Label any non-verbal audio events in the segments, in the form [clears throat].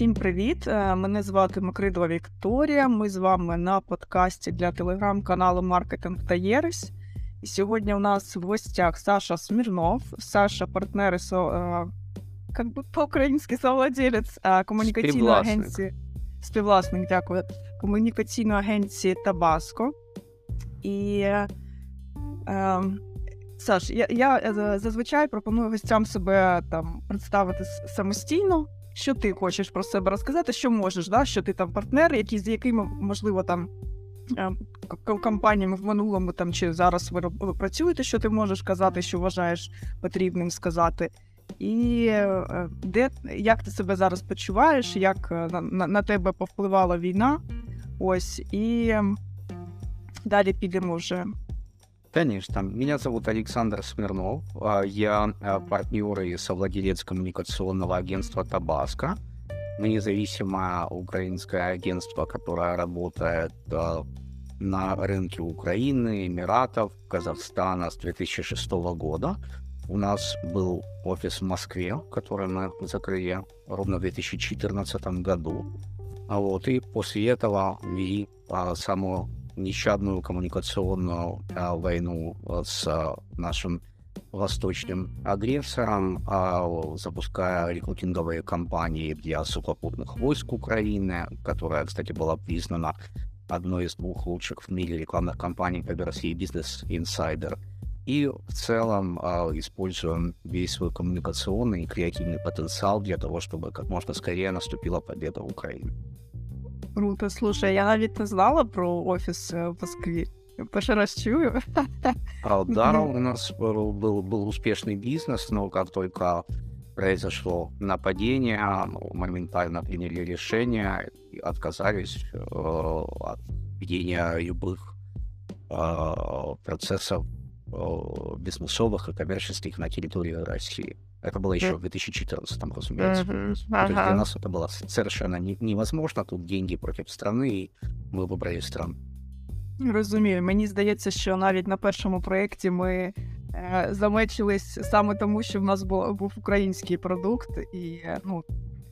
Всім привіт! Е, мене звати Макридова Вікторія. Ми з вами на подкасті для телеграм-каналу Маркетинг та Єресь. І сьогодні у нас в гостях Саша Смірнов. Саша партнер со, как бы по-українськи совладелець комунікаційної агенції. Співвласник, дякую. Комунікаційної агенції Табаско. І е, Саш, я я зазвичай пропоную гостям себе там представити самостійно що ти хочеш про себе розказати, що можеш, да? що ти там партнер, які, з якими, можливо, там е, компаніями в минулому там чи зараз ви працюєте, що ти можеш казати, що вважаєш потрібним сказати. І е, де як ти себе зараз почуваєш, як е, на, на, на тебе повпливала війна? Ось і далі підемо вже Конечно. Меня зовут Александр Смирнов. А, я а, партнер и совладелец коммуникационного агентства «Табаско». Мы независимое украинское агентство, которое работает а, на рынке Украины, Эмиратов, Казахстана с 2006 года. У нас был офис в Москве, который мы закрыли ровно в 2014 году. Вот, и после этого вели а, самую нещадную коммуникационную а, войну с а, нашим восточным агрессором, а, запуская рекрутинговые кампании для сухопутных войск Украины, которая, кстати, была признана одной из двух лучших в мире рекламных кампаний по России Business Insider. И в целом э, используем весь свой коммуникационный и креативный потенциал для того, чтобы как можно скорее наступила победа Украины. Круто, слушай, я навіть не знала про офіс в Москві. Перший раз чую. А, да, у нас был, был, был успешный бизнес, но как только произошло нападение, мы моментально приняли решение и отказались э, от ведения любых э, процессов э, бизнесовых и коммерческих на территории России. Это было еще в 2014, разумеется. Mm-hmm. Ага. То есть для нас это было совершенно не, невозможно. Тут деньги против страны, і ми вибрали страну. Розумію. Мені здається, що навіть на першому проєкті ми е, замечились саме тому, що в нас був, був український продукт і ну,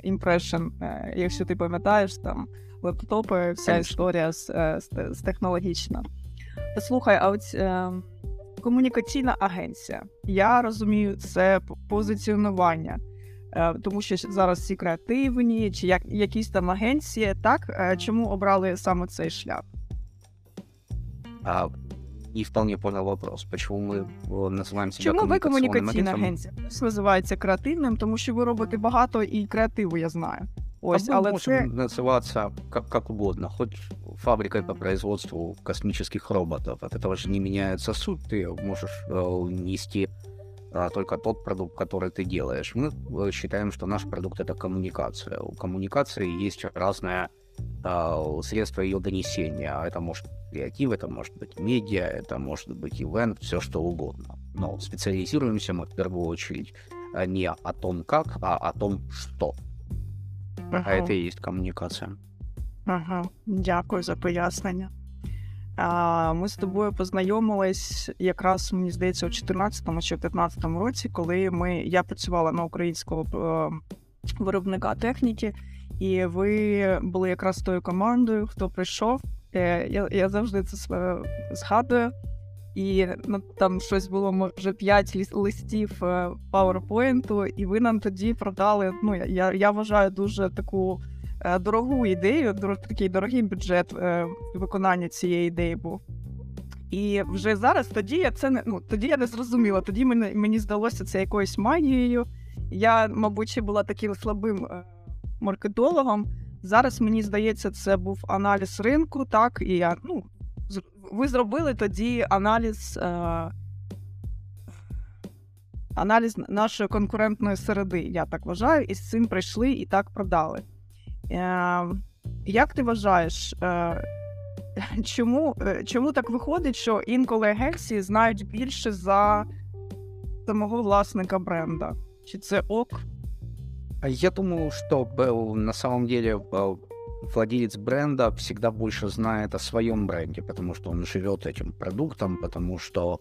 імпрешн, е, якщо ти пам'ятаєш, там лептопи, вся Конечно. історія з, е, з, з технологічна. Слухай, а от. Е, комунікаційна агенція. Я розумію, це позиціонування, е, тому що зараз всі креативні, чи як якісь там агенції. Так е, чому обрали саме цей шлях? А, не вполне понял вопрос. Почему мы називаємо себя Чому ви комунікаційна агенція? Називається креативним, тому що ви робите багато і креативу, я знаю. Ось, а але це... называться как, как угодно, хоть фабрикой по производству космических роботов. От этого же не меняется суть. Ты можешь э, нести э, только тот продукт, который ты делаешь. Мы э, считаем, что наш продукт это коммуникация. У коммуникации есть разное э, средство ее донесения. Это может быть креатив, это может быть медиа, это может быть ивент, все что угодно. Но специализируемся мы в первую очередь не о том как, а о том что. Ага. А це і є комунікація. Ага, дякую за пояснення. А, Ми з тобою познайомились якраз, мені здається, у 2014 чи 2015 році, коли ми я працювала на українського е, виробника техніки, і ви були якраз тою командою, хто прийшов. Е, я я завжди це згадую. І ну, там щось було може 5 листів е, PowerPoint, і ви нам тоді продали. Ну я я вважаю дуже таку е, дорогу ідею, такий дорогий бюджет е, виконання цієї ідеї був. І вже зараз тоді я це не ну тоді я не зрозуміла. Тоді мені мені здалося це якоюсь магією. Я, мабуть, ще була таким слабим маркетологом. Зараз мені здається, це був аналіз ринку, так і я ну ви зробили тоді аналіз е, аналіз нашої конкурентної середи, я так вважаю, і з цим прийшли і так продали. Е, Як ти вважаєш, е, чому е, чому так виходить, що інколи агенції знають більше за самого власника бренда? Чи це ок? Я думаю, что на самом деле владелец бренда всегда больше знает о своем бренде, потому что он живет этим продуктом, потому что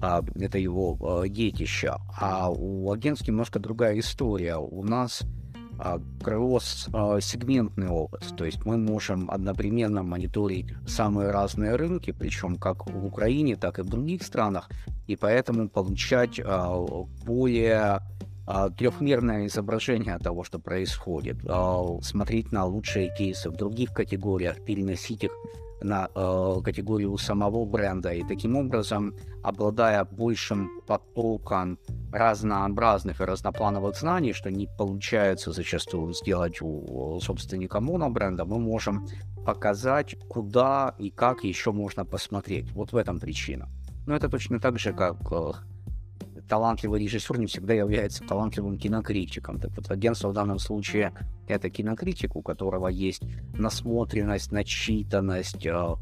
а, это его а, детище. А у агентств немножко другая история. У нас а, кросс-сегментный опыт. То есть мы можем одновременно мониторить самые разные рынки, причем как в Украине, так и в других странах, и поэтому получать а, более а, трехмерное изображение того, что происходит, смотреть на лучшие кейсы в других категориях, переносить их на э, категорию самого бренда. И таким образом, обладая большим потоком разнообразных и разноплановых знаний, что не получается зачастую сделать у собственника монобренда, мы можем показать, куда и как еще можно посмотреть. Вот в этом причина. Но это точно так же, как талантливый режиссер не всегда является талантливым кинокритиком. Так вот, агентство в данном случае это кинокритик, у которого есть насмотренность, начитанность, э,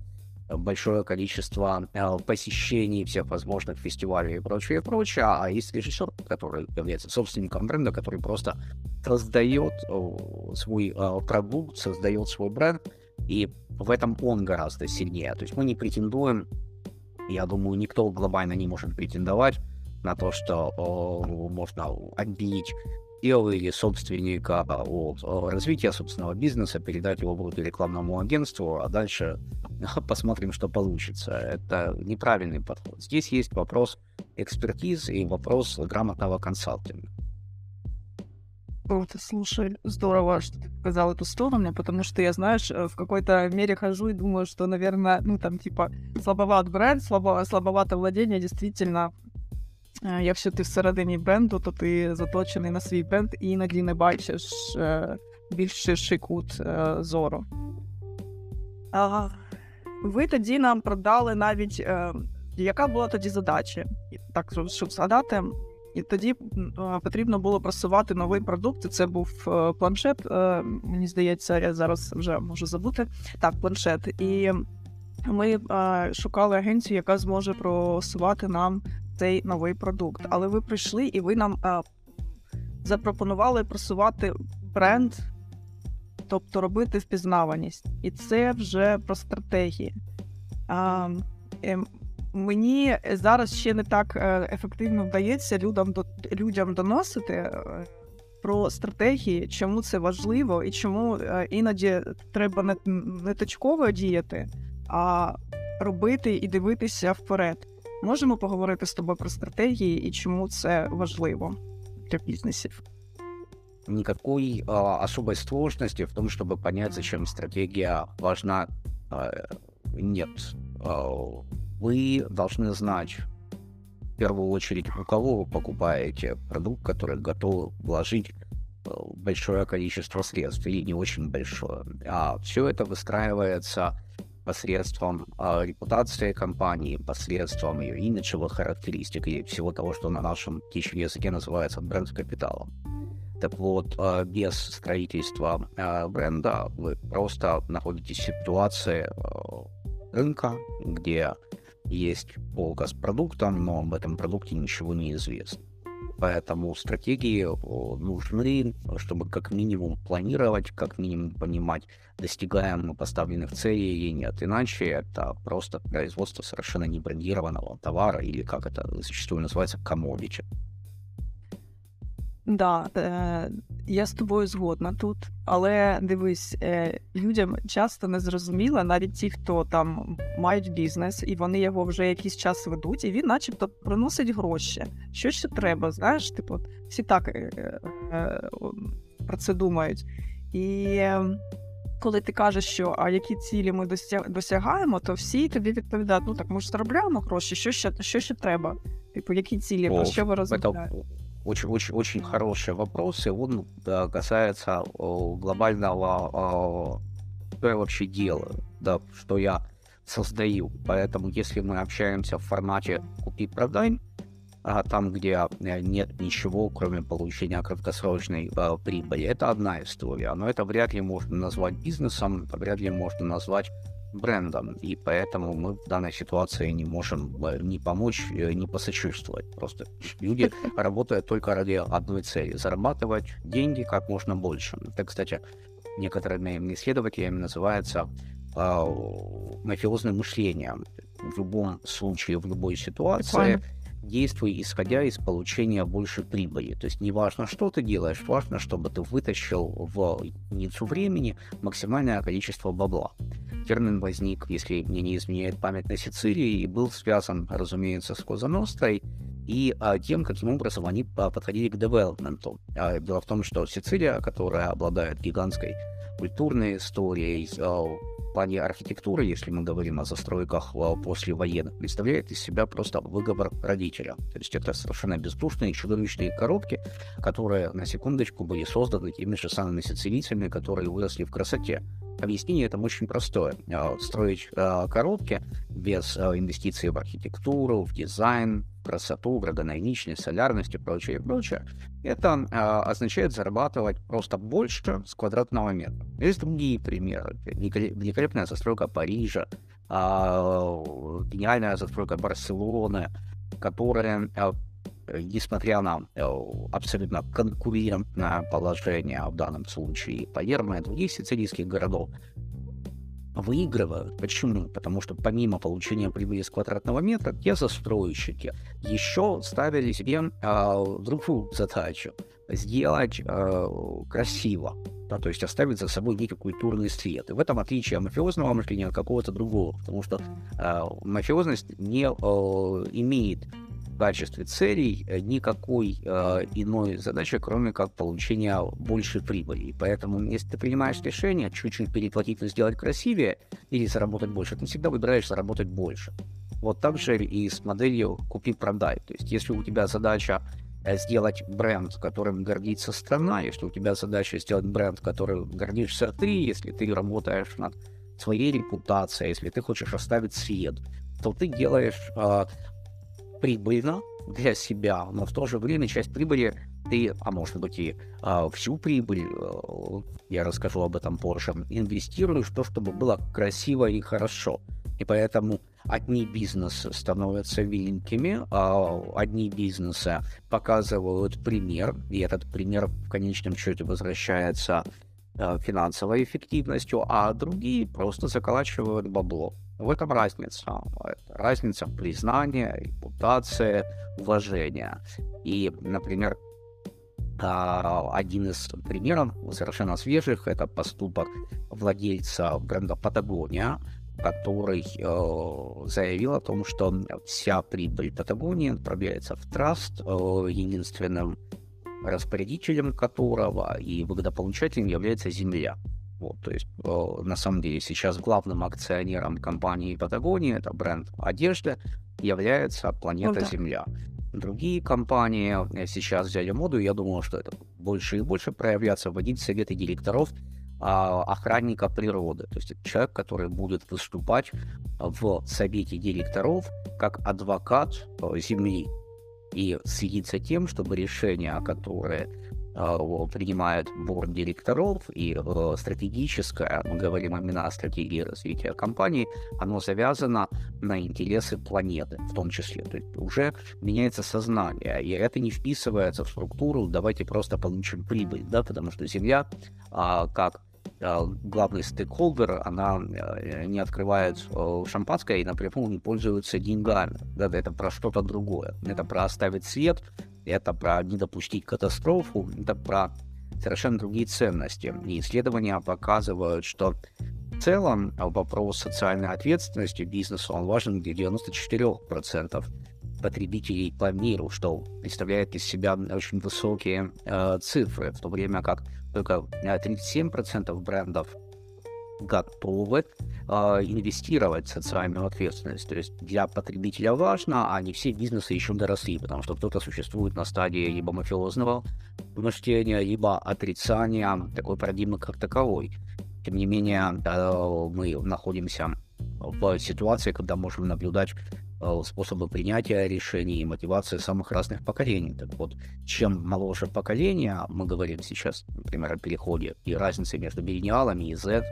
большое количество э, посещений всех возможных фестивалей и прочее, и прочее, а есть режиссер, который является собственником бренда, который просто создает э, свой продукт, создает свой бренд, и в этом он гораздо сильнее. То есть мы не претендуем, я думаю, никто глобально не может претендовать на то, что о, можно отбить или собственника от развития собственного бизнеса, передать его в рекламному агентству, а дальше [laughs] посмотрим, что получится. Это неправильный подход. Здесь есть вопрос экспертизы и вопрос грамотного консалтинга. Вот, слушай, здорово, что ты показал эту сторону, потому что я, знаешь, э, в какой-то мере хожу и думаю, что, наверное, ну, там, типа, слабоват бренд, слабо, слабовато владение, действительно, якщо ти всередині бренду, то ти заточений на свій бренд і іноді не бачиш е, більш ширший кут е, зору. А, ви тоді нам продали навіть, яка була тоді задача, так щоб згадати. І тоді потрібно було просувати новий продукт. Це був планшет. Мені здається, я зараз вже можу забути. Так, планшет. І ми шукали агенцію, яка зможе просувати нам цей новий продукт. Але ви прийшли і ви нам а, запропонували просувати бренд, тобто робити впізнаваність. І це вже про стратегії. А, е, Мені зараз ще не так е, ефективно вдається людям людям доносити е, про стратегії, чому це важливо і чому е, іноді треба не, не точково діяти, а робити і дивитися вперед. Можемо поговорити з тобою про стратегії і чому це важливо для бізнесів? Никакой а, особой сложности в том, чтобы понять, зачем стратегия важна, а, нет. А, вы должны знать, в первую очередь, у кого вы покупаете продукт, который готов вложить а, большое количество средств, или не очень большое. А все это выстраивается посредством э, репутации компании, посредством ее имиджевых характеристик и всего того, что на нашем птичьем языке называется бренд-капиталом. Так вот, э, без строительства э, бренда вы просто находитесь в ситуации э, рынка, где есть полка с продуктом, но об этом продукте ничего не известно. Поэтому стратегии нужны, чтобы как минимум планировать, как минимум понимать, достигаем мы поставленных целей или нет. Иначе это просто производство совершенно не брендированного товара или, как это зачастую называется, commodity. Да, е, я з тобою згодна тут, але дивись, е, людям часто не зрозуміло, навіть ті, хто там мають бізнес, і вони його вже якийсь час ведуть, і він, начебто, приносить гроші. Що ще треба? Знаєш, типу, всі так е, е, про це думають. І е, коли ти кажеш, що а які цілі ми досягаємо, то всі тобі відповідають: ну так ми ж заробляємо гроші, що ще що ще треба? Типу, які цілі, про що ви розмовляєте? Очень, очень, очень хороший вопрос, и он да, касается о, глобального, о, что я вообще делаю, да, что я создаю. Поэтому, если мы общаемся в формате купи-продай, а, там, где э, нет ничего, кроме получения краткосрочной а, прибыли, это одна история. Но это вряд ли можно назвать бизнесом, это вряд ли можно назвать брендом, и поэтому мы в данной ситуации не можем э, ни помочь, э, ни посочувствовать. Просто люди [laughs] работают только ради одной цели – зарабатывать деньги как можно больше. Это, кстати, некоторыми исследователями называется э, мафиозным мышлением. В любом случае, в любой ситуации, действуй исходя из получения больше прибыли. То есть не важно, что ты делаешь, важно, чтобы ты вытащил в единицу времени максимальное количество бабла. Термин возник, если мне не изменяет память, на Сицилии и был связан, разумеется, с Козанострой и а, тем, каким образом они а, подходили к девелопменту. А, дело в том, что Сицилия, которая обладает гигантской культурной историей, а, плане архитектуры, если мы говорим о застройках а, после военных, представляет из себя просто выговор родителя. То есть это совершенно бездушные, чудовищные коробки, которые, на секундочку, были созданы теми же самыми сицилийцами, которые выросли в красоте. Объяснение это очень простое. А, строить а, коробки без инвестиций в архитектуру, в дизайн, красоту, эргономичность, солярность и прочее, и прочее, это означает зарабатывать просто больше с квадратного метра. Есть другие примеры. Великолепная застройка Парижа, гениальная застройка Барселоны, которая несмотря на э, абсолютно конкурентное положение в данном случае Палермо и других сицилийских городов, выигрывают. Почему? Потому что помимо получения прибыли с квадратного метра, те застройщики еще ставили себе э, другую задачу сделать э, красиво, да, то есть оставить за собой некий культурный след. И в этом отличие мафиозного мышления от какого-то другого, потому что э, мафиозность не э, имеет качестве целей э, никакой э, иной задачи, кроме как получения большей прибыли. И поэтому, если ты принимаешь решение чуть-чуть переплатить, но сделать красивее или заработать больше, ты всегда выбираешь заработать больше. Вот так же и с моделью «купи-продай». То есть, если у тебя задача э, сделать бренд, которым гордится страна, если у тебя задача сделать бренд, которым гордишься ты, если ты работаешь над своей репутацией, если ты хочешь оставить след, то ты делаешь э, прибыльно для себя, но в то же время часть прибыли ты, а может быть и а, всю прибыль, а, я расскажу об этом позже, инвестируешь в то, чтобы было красиво и хорошо. И поэтому одни бизнесы становятся великими, а одни бизнесы показывают пример, и этот пример в конечном счете возвращается а, финансовой эффективностью, а другие просто заколачивают бабло. В этом разница. Разница признания, репутации, уважения. И, например, а, один из примеров совершенно свежих это поступок владельца бренда Патагония, который э, заявил о том, что вся прибыль Патагонии отправляется в траст, э, единственным распорядителем которого и выгодополучателем является Земля. Вот, то есть, э, на самом деле, сейчас главным акционером компании Патагония, это бренд одежды, является планета ну, Земля. Другие компании э, сейчас взяли моду, я думаю, что это больше и больше проявляться, вводить советы директоров а, охранника природы. То есть это человек, который будет выступать в совете директоров как адвокат э, Земли и следить за тем, чтобы решения, которые принимает борт директоров, и э, стратегическое, мы говорим именно о стратегии развития компании, оно завязано на интересы планеты в том числе. То есть уже меняется сознание, и это не вписывается в структуру «давайте просто получим прибыль», да, потому что Земля, а, как а, главный стейкхолдер, она э, не открывает э, шампанское и напрямую не пользуется деньгами. Да, это про что-то другое. Это про оставить свет, это про не допустить катастрофу, это про совершенно другие ценности. И исследования показывают, что в целом вопрос социальной ответственности бизнеса он важен для 94% потребителей по миру, что представляет из себя очень высокие э, цифры, в то время как только 37% брендов готовы э, инвестировать в социальную ответственность. То есть для потребителя важно, а не все бизнесы еще доросли, потому что кто-то существует на стадии либо мафиозного мышления, либо отрицания такой парадигмы как таковой. Тем не менее, мы находимся в ситуации, когда можем наблюдать э, способы принятия решений и мотивации самых разных поколений. Так вот, чем моложе поколение, мы говорим сейчас, например, о переходе и разнице между миллениалами и Z,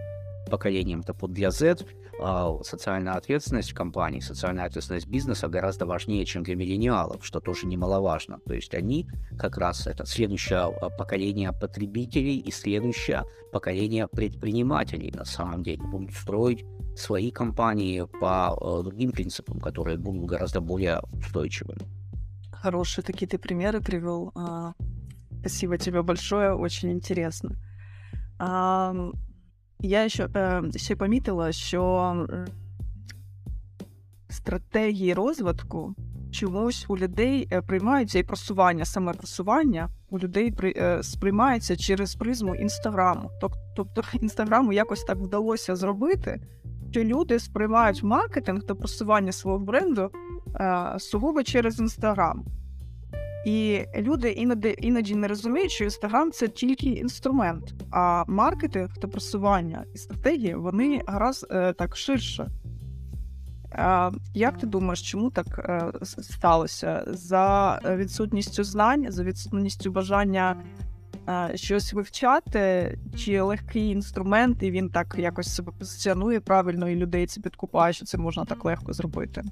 поколением. Так вот для Z а, социальная ответственность компании, социальная ответственность бизнеса гораздо важнее, чем для миллениалов, что тоже немаловажно. То есть они как раз это следующее а, поколение потребителей и следующее поколение предпринимателей на самом деле будут строить свои компании по а, другим принципам, которые будут гораздо более устойчивыми. хорошие такие ты примеры привел. Спасибо тебе большое, очень интересно. Я ще, ще помітила, що стратегії розвитку чомусь у людей е, приймаються і просування, саме просування у людей при, е, сприймається через призму інстаграму. Тобто інстаграму якось так вдалося зробити, що люди сприймають маркетинг та просування свого бренду сугубо через інстаграм. І люди іноді іноді не розуміють, що інстаграм це тільки інструмент, а маркетинг та просування і стратегії вони гаразд е, так ширше. Е, як ти думаєш, чому так е, сталося? За відсутністю знань, за відсутністю бажання е, щось вивчати, чи легкий інструмент, і він так якось себе позиціонує правильно, і людей це підкупає, що це можна так легко зробити?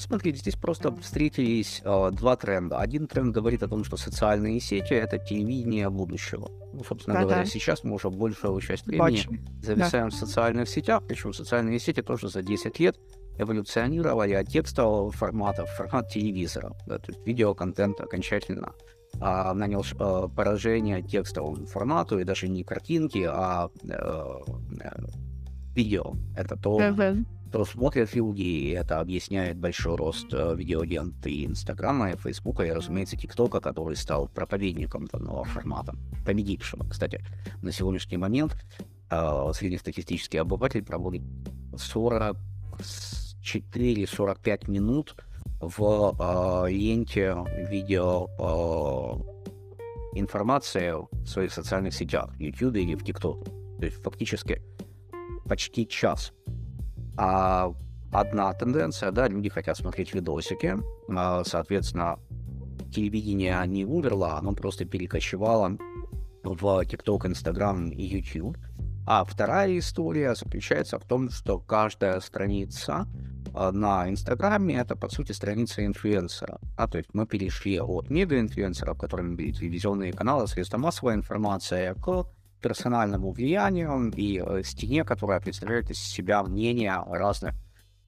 Смотрите, здесь просто встретились э, два тренда. Один тренд говорит о том, что социальные сети это телевидение будущего. Ну, собственно да, говоря, да. сейчас мы уже большую часть времени Бачим. зависаем да. в социальных сетях, причем социальные сети тоже за 10 лет эволюционировали от текстового формата в формат телевизора. Да, то есть видеоконтент окончательно а, нанес а, поражение текстовому формату, и даже не картинки, а а, видео. Это то, mm-hmm. то смотрят люди, и это объясняет большой рост видеолент и Инстаграма, и Фейсбука, и, разумеется, ТикТока, который стал проповедником данного формата, победившего, кстати. На сегодняшний момент а, среднестатистический обыватель проводит 40 4-45 минут в э, ленте видео э, информации в своих социальных сетях, в YouTube или в TikTok. То есть фактически почти час. А одна тенденция, да, люди хотят смотреть видосики, э, соответственно, телевидение не умерло, оно просто перекочевало в TikTok, Instagram и YouTube. А вторая история заключается в том, что каждая страница а, на Инстаграме это, по сути, страница инфлюенсера. А, то есть мы перешли от мега-инфлюенсеров, которыми были телевизионные каналы, средства массовой информации, к персональному влиянию и э, стене, которая представляет из себя мнение разных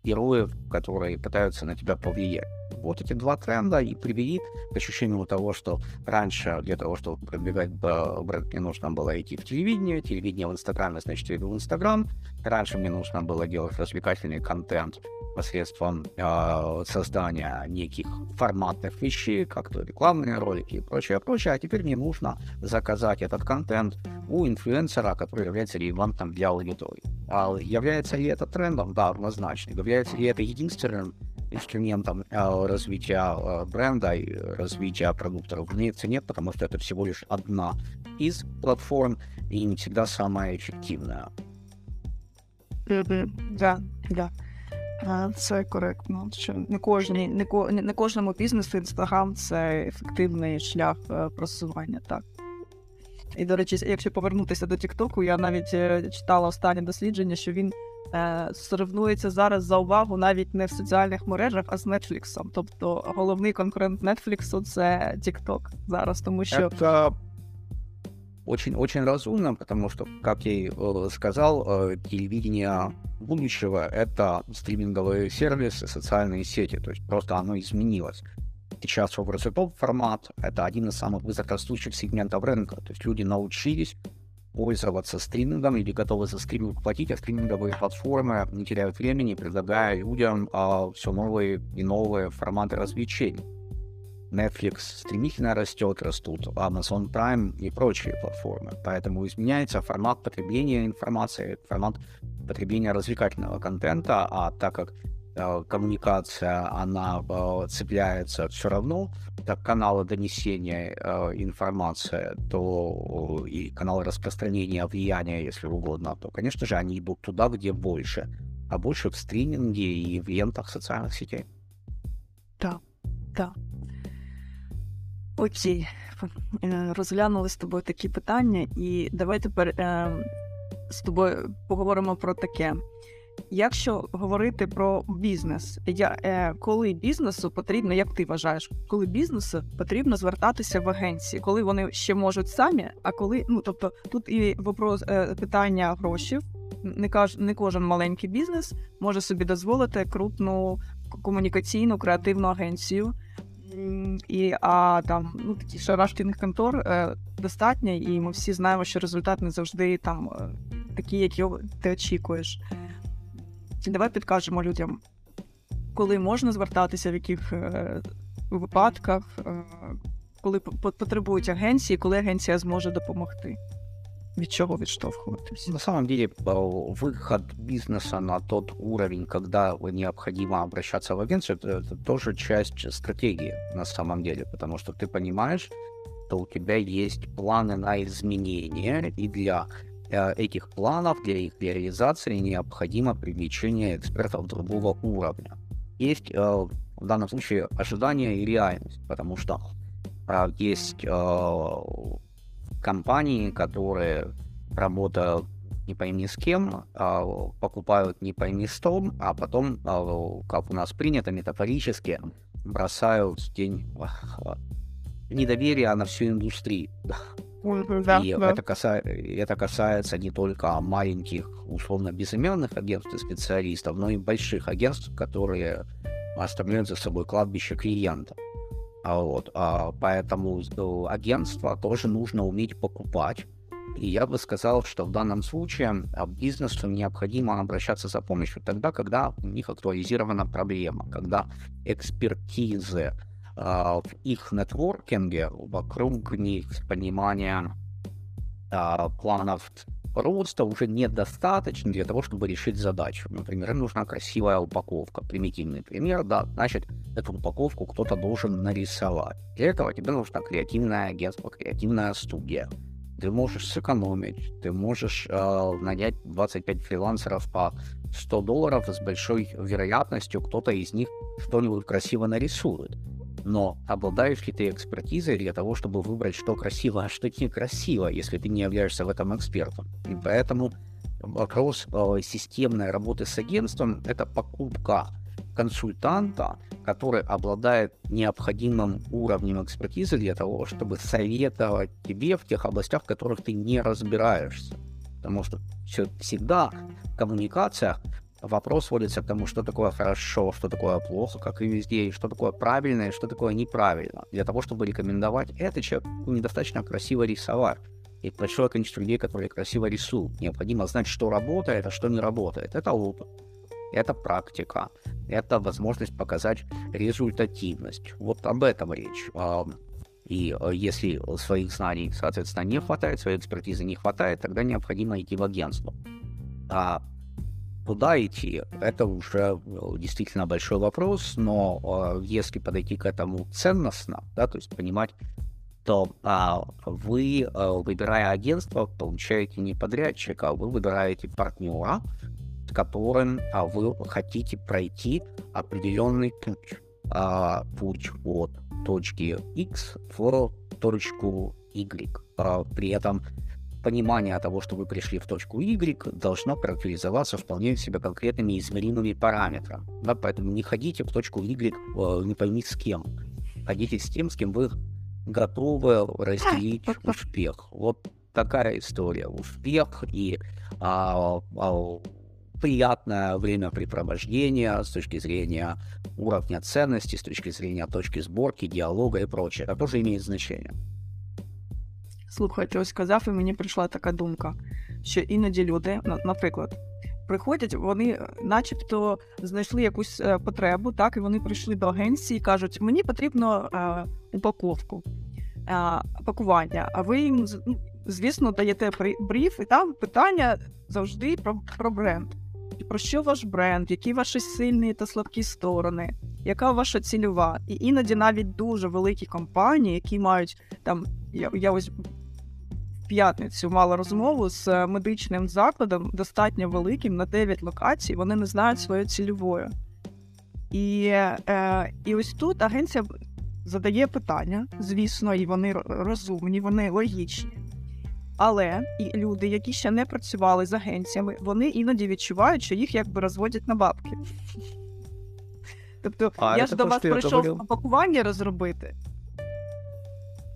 героев, которые пытаются на тебя повлиять. Вот эти два тренда и привели к ощущению того, что раньше для того, чтобы продвигать бренд, мне нужно было идти в телевидение, телевидение в Инстаграме, значит, иду в Инстаграм. Раньше мне нужно было делать развлекательный контент посредством э, создания неких форматных вещей, как то рекламные ролики и прочее, прочее. А теперь мне нужно заказать этот контент у инфлюенсера, который является релевантным для аудитории. А является ли это трендом? Да, однозначно. Является ли это единственным инструментом э, развития э, бренда и развития продукта? Разумеется, нет, потому что это всего лишь одна из платформ и не всегда самая эффективная. Да, да. Це коректно. Що не кожній, не, не кожному бізнесу інстаграм це ефективний шлях е, просування. Так. І, до речі, якщо повернутися до Тіктоку, я навіть е, читала останнє дослідження, що він е, соревнується зараз за увагу навіть не в соціальних мережах, а з Нетфліксом. Тобто головний конкурент Нетфліксу це Тікток зараз, тому що. Это очень-очень разумно, потому что, как я и э, сказал, э, телевидение будущего — это стриминговые сервисы, социальные сети, то есть просто оно изменилось. Сейчас образ формат — это один из самых высокорастущих сегментов рынка, то есть люди научились пользоваться стримингом или готовы за стриминг платить, а стриминговые платформы не теряют времени, предлагая людям а, все новые и новые форматы развлечений. Netflix стремительно растет, растут Amazon Prime и прочие платформы. Поэтому изменяется формат потребления информации, формат потребления развлекательного контента, а так как э, коммуникация, она э, цепляется все равно, так каналы донесения э, информации, то и каналы распространения влияния, если угодно, то, конечно же, они идут туда, где больше, а больше в стриминге и в лентах социальных сетей. Да, да. Окей, е, розглянули з тобою такі питання, і давай тепер е, з тобою поговоримо про таке. Якщо говорити про бізнес, я, е, коли бізнесу потрібно, як ти вважаєш, коли бізнесу потрібно звертатися в агенції, коли вони ще можуть самі, а коли ну тобто тут і вопрос е, питання грошей, не каж не кожен маленький бізнес може собі дозволити крупну комунікаційну креативну агенцію І а там ну такі шарашкіних контор е, достатньо, і ми всі знаємо, що результат не завжди там е, такий, який ти очікуєш. Давай підкажемо людям, коли можна звертатися, в яких е, випадках, е, коли потребують агенції, коли агенція зможе допомогти. Від чого відштовхуватись? На самом деле, э, выход бизнеса на тот уровень, когда необходимо обращаться в агентство, это, это тоже часть стратегии на самом деле, потому что ты понимаешь, что у тебя есть планы на изменения, и для э, этих планов, для их реализации необходимо привлечение экспертов другого уровня. Есть э, в данном случае ожидание и реальность, потому что есть компании, которые работают не пойми с кем, а, покупают не пойми с том, а потом, а, как у нас принято метафорически, бросают а, недоверия на всю индустрию. Да, и да. Это, каса- это касается не только маленьких, условно, безыменных агентств и специалистов, но и больших агентств, которые оставляют за собой кладбище клиентов. А Вот, а, поэтому агентство тоже нужно уметь покупать. И я бы сказал, что в данном случае а, бизнесу необходимо обращаться за помощью тогда, когда у них актуализирована проблема, когда экспертизы в их нетворкинге вокруг них понимания а, планов роста уже недостаточно для того, чтобы решить задачу. Например, им нужна красивая упаковка. Примитивный пример, да, значит, эту упаковку кто-то должен нарисовать. Для этого тебе нужна креативное агентство, креативная студия. Ты можешь сэкономить, ты можешь э, нанять 25 фрилансеров по 100 долларов с большой вероятностью кто-то из них что-нибудь красиво нарисует. Но обладаешь ли ты экспертизой для того, чтобы выбрать, что красиво, а что некрасиво, если ты не являешься в этом экспертом? И поэтому вопрос э, системной работы с агентством – это покупка консультанта, который обладает необходимым уровнем экспертизы для того, чтобы советовать тебе в тех областях, в которых ты не разбираешься. Потому что все, всегда в коммуникациях вопрос сводится к тому, что такое хорошо, что такое плохо, как и везде, и что такое правильно, и что такое неправильно. Для того, чтобы рекомендовать это, человеку недостаточно красиво рисовать. И большое количество людей, которые красиво рисуют. Необходимо знать, что работает, а что не работает. Это опыт, это практика, это возможность показать результативность. Вот об этом речь. А, И э, если своих знаний, соответственно, не хватает, своей экспертизы не хватает, тогда необходимо идти в агентство. А куда идти, это уже э, действительно большой вопрос, но э, если подойти к этому ценностно, да, то есть понимать, то а, вы, э, выбирая агентство, получаете не подрядчика, а вы выбираете партнера, с которым а, вы хотите пройти определенный путь. А, путь от точки X в точку Y. А, при этом понимание того, что вы пришли в точку Y, должно характеризоваться вполне себе конкретными измеримыми параметрами. Да, поэтому не ходите в точку Y э, не пойми с кем. Ходите с тем, с кем вы готовы разделить успех. Вот такая история. Успех и а, а, приятное времяпрепровождение с точки зрения уровня ценности, с точки зрения точки сборки, диалога и прочее. Это тоже имеет значение. Слухай, ти ось сказав, і мені прийшла така думка, що іноді люди, наприклад, приходять, вони е, начебто знайшли якусь е, потребу, так, і вони прийшли до агенції і кажуть, мені потрібно е, упаковку, е, пакування. А ви їм, ну, звісно, даєте бриф, і там питання завжди про, про бренд. Про що ваш бренд, які ваші сильні та слабкі сторони, яка ваша цільова? І іноді навіть дуже великі компанії, які мають там, я, я ось п'ятницю мала розмову з е, медичним закладом, достатньо великим на 9 локацій, вони не знають своєї цільової. І, е, і ось тут агенція задає питання, звісно, і вони розумні, вони логічні. Але і люди, які ще не працювали з агенціями, вони іноді відчувають, що їх якби розводять на бабки. [laughs] Тобто, А я ж до вас прийшов пакування розробити.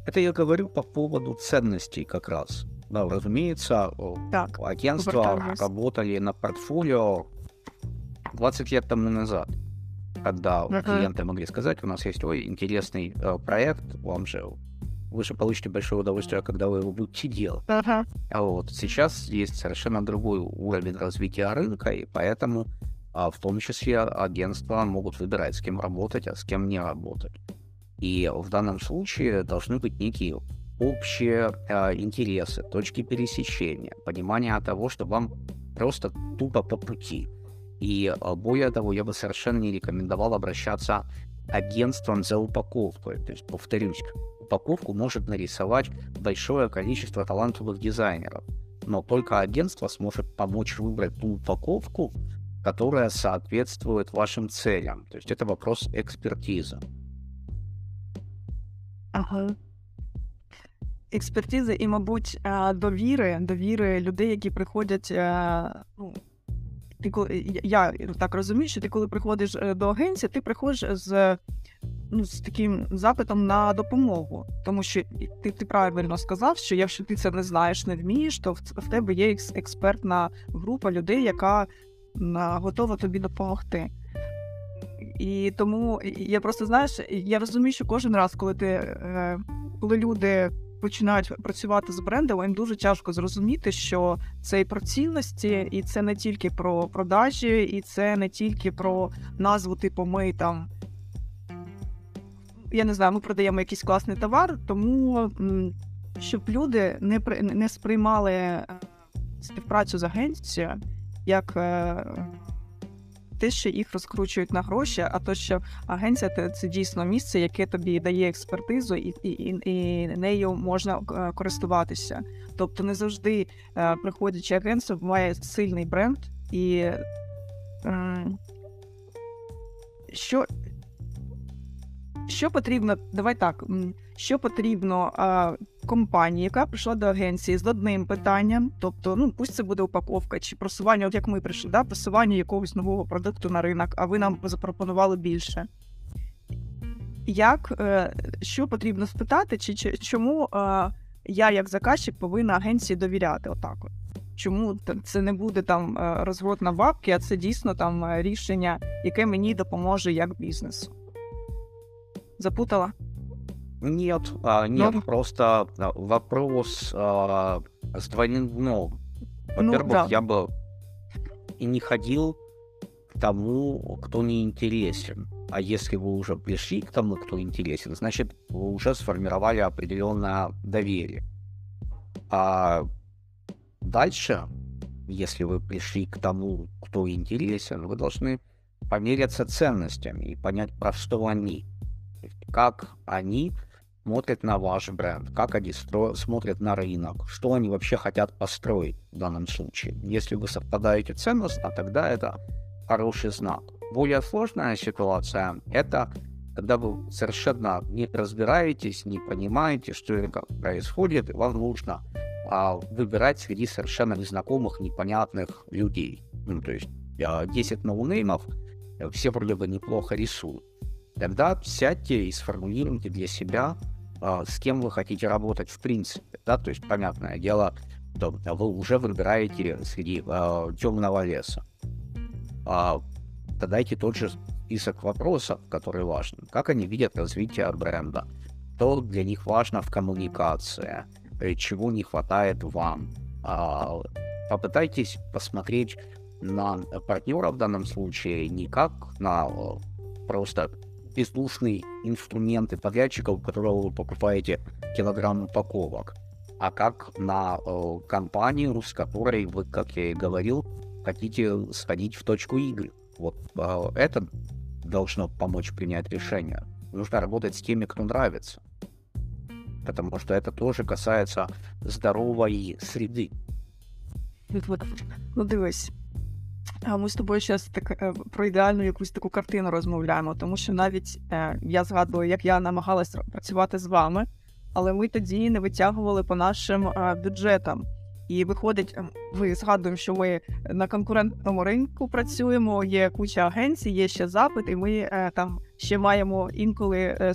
Это я говорю по поводу ценностей как раз. Да, разумеется, Так, агентства работали на портфолио 20 лет тому назад. когда Мгм. клиенты могли сказать, у нас есть ой, интересный э, проект, вам же вы же получите большое удовольствие, когда вы его будете делать. Ага. А вот сейчас есть совершенно другой уровень развития рынка, и поэтому а, в том числе агентства могут выбирать, с кем работать, а с кем не работать. И в данном случае должны быть некие общие а, интересы, точки пересечения, понимание того, что вам просто тупо по пути. И а, более того, я бы совершенно не рекомендовал обращаться к агентствам за упаковкой. То есть, повторюсь, упаковку может нарисовать большое количество талантливых дизайнеров, но только агентство сможет помочь выбрать ту упаковку, которая соответствует вашим целям. То есть это вопрос экспертизы. Ага. Експертизи і, мабуть, е, довіри, довіри людей, які приходять. е, Ну, ти коли, я так розумію, що ти коли приходиш е, до агенції, ти приходиш з, ну, з таким запитом на допомогу. Тому що ти, ти правильно сказав, що якщо ти це не знаєш, не вмієш, то в, в тебе є експертна група людей, яка готова тобі допомогти. І тому я просто знаєш, я розумію, що кожен раз, коли ти е, коли люди починають працювати з брендом, їм дуже тяжко зрозуміти, що це і про цінності, і це не тільки про продажі, і це не тільки про назву, типу, ми там. Я не знаю, ми продаємо якийсь класний товар, тому щоб люди не при- не сприймали е, співпрацю з агенцією як е, те, що їх розкручують на гроші, а то, що агенція це, дійсно місце, яке тобі дає експертизу, і, і, і, нею можна е, користуватися. Тобто не завжди е, приходячи агентство, має сильний бренд і е, що, що потрібно, давай так. Що потрібно е, компанії, яка прийшла до агенції з одним питанням, тобто, ну пусть це буде упаковка чи просування, от як ми прийшли, да, просування якогось нового продукту на ринок, а ви нам запропонували більше. Як е, що потрібно спитати, чи, чи чому е, я, як заказчик, повинна агенції довіряти? Отак от. Чому це не буде там е, розгород на бабки, а це дійсно там рішення, яке мені допоможе як бізнесу? Запутала? Нет, а, нет, Ну. просто а, вопрос а, с двойным дном. Ну, Во-первых, да. я бы и не ходил к тому, кто не интересен. А если вы уже пришли к тому, кто интересен, значит, вы уже сформировали определенное доверие. А дальше, если вы пришли к тому, кто интересен, вы должны померяться ценностями и понять, про что они. Как они смотрят на ваш бренд, как они стро- смотрят на рынок, что они вообще хотят построить в данном случае. Если вы совпадаете ценностно, тогда это хороший знак. Более сложная ситуация – это когда вы совершенно не разбираетесь, не понимаете, что и как происходит, и вам нужно а, выбирать среди совершенно незнакомых, непонятных людей. Ну, то есть а, 10 ноунеймов, все вроде бы неплохо рисуют. Тогда сядьте и сформулируйте для себя, а, с кем вы хотите работать в принципе. Да? То есть, понятное дело, что вы уже выбираете среди темного леса. А, задайте тот же список вопросов, которые важны. Как они видят развитие бренда? Что для них важно в коммуникации? Э, Чего не хватает вам? А, Попытайтесь посмотреть на партнера в данном случае не как на э, просто бездушный инструмент и подрядчика, у которого вы покупаете килограмм упаковок, а как на э, компанию, с которой вы, как я и говорил, хотите сходить в точку игры. Вот э, это должно помочь принять решение. Нужно работать с теми, кто нравится. Потому что это тоже касается здоровой среды. Ну, дивись. Ми з тобою зараз так е, про ідеальну якусь таку картину розмовляємо, тому що навіть е, я згадую, як я намагалась працювати з вами, але ми тоді не витягували по нашим е, бюджетам. І виходить, ем, ви згадуємо, що ми на конкурентному ринку працюємо, є куча агенцій, є ще запит, і ми там ще маємо інколи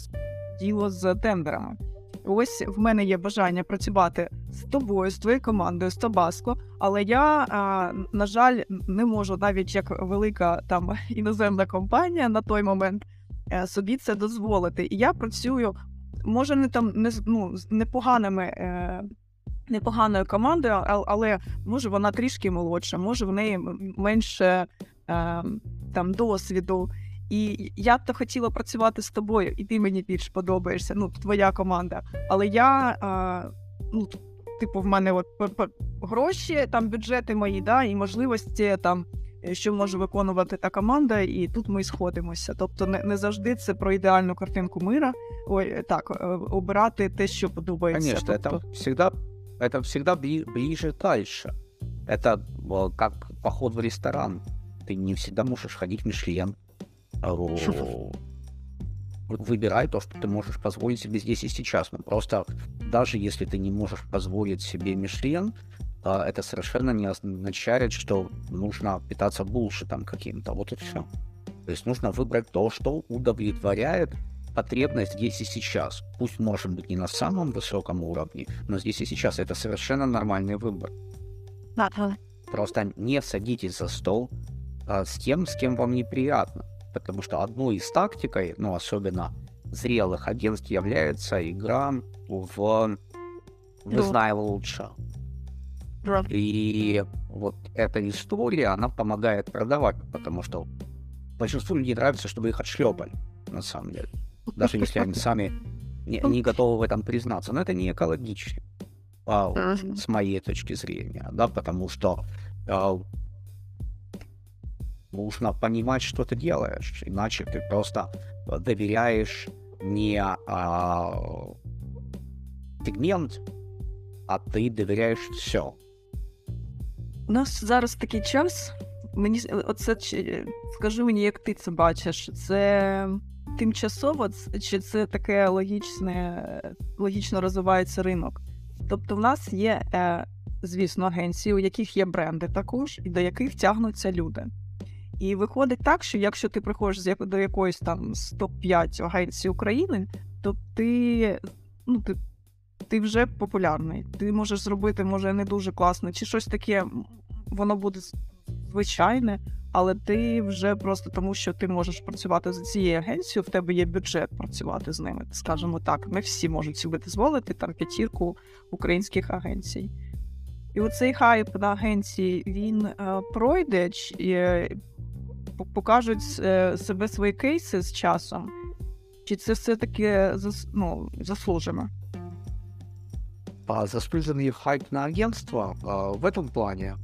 діло з тендерами. Ось в мене є бажання працювати з тобою, з твоєю командою, з Тобаско, але я, а, на жаль, не можу навіть як велика там [laughs] іноземна компанія на той момент е, собі це дозволити. І я працюю, може, не там не ну, з непоганими. Е, Непоганою командою, але може вона трішки молодша, може в неї менше е, там досвіду. І я б то хотіла працювати з тобою, і ти мені більш подобаєшся, ну, твоя команда. Але я, а, ну, т- типу, в мене от п- п- гроші, там бюджети мої, да, і можливості там, е, що може виконувати та команда, і тут ми сходимося. Тобто, не, не завжди це про ідеальну картинку мира. Ой, е, так, е, обирати те, що подобається. Конечно, тобто, это всегда, это всегда бли- ближе дальше. Это э, как поход в ресторан. Ты не всегда можешь ходить в Мишлен. Выбирай то, что ты можешь позволить себе здесь и сейчас. Но просто даже если ты не можешь позволить себе Мишлен, а, это совершенно не означает, что нужно питаться булшитом каким-то. Вот и все. То есть нужно выбрать то, что удовлетворяет потребность здесь и сейчас. Пусть может быть не на самом высоком уровне, но здесь и сейчас это совершенно нормальный выбор. Просто не садитесь за стол а, с тем, с кем вам неприятно. Потому что одной из тактикой, ну, особенно зрелых агентств, является игра в «Вы Ну. знаю лучше». И вот эта история, она помогает продавать, потому что большинству людей нравится, чтобы их отшлепали, на самом деле. Даже если они сами не, не готовы в этом признаться. Но это не экологично, а, с моей точки зрения, да, потому что а, нужно понимать, что ты делаешь, иначе ты просто доверяешь не а, сегмент, а ты доверяешь все. У нас зараз такий час. Мені с- оце чи- скажи мені, як ти це бачиш? Це тимчасово ц- чи це таке логічне, логічно розвивається ринок? Тобто, в нас є, е, звісно, агенції, у яких є бренди також, і до яких тягнуться люди. І виходить так, що якщо ти приходиш до якоїсь там з топ-5 агенцій України, то ти, ну, ти, ти вже популярний. Ти можеш зробити, може, не дуже класно, чи щось таке, воно буде звичайне, але ти вже просто тому, що ти можеш працювати з цією агенцією, в тебе є бюджет працювати з ними. Скажімо так, не всі можуть собі дозволити там п'ятірку українських агенцій. І оцей хайп на агенції він е, пройде, ч- і, е, покажуть себе свої кейси з часом, чи це все-таки ну, заслужено? А заслуженный хайп на агентство а, в этом плане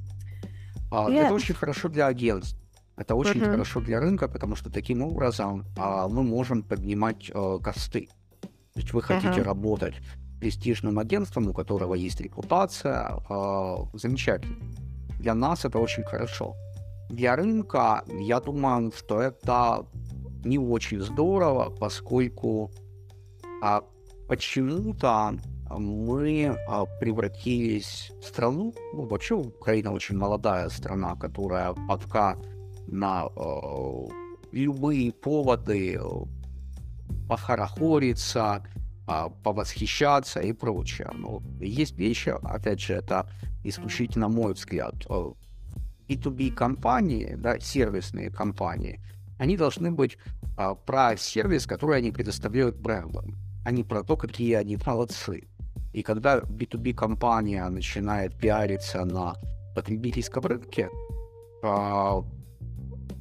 а, Я- это очень хорошо для агентств. Это очень Мгм. хорошо для рынка, потому что таким образом а, мы можем поднимать а, косты. То есть вы хотите Мгм. работать престижным агентством, у которого есть репутация, а, замечательно. Для нас это очень хорошо. Для рынка, я думаю, что это не очень здорово, поскольку а, почему-то мы а, превратились в страну, ну, вообще Украина очень молодая страна, которая пока на э, любые поводы э, похорохориться, а, повосхищаться и прочее. Но есть вещи, опять же, это исключительно мой взгляд. Э, B2B компании, да, сервисные компании, они должны быть а, про сервис, который они предоставляют брендам, а не про то, какие они молодцы. И когда B2B компания начинает пиариться на потребительском рынке, а,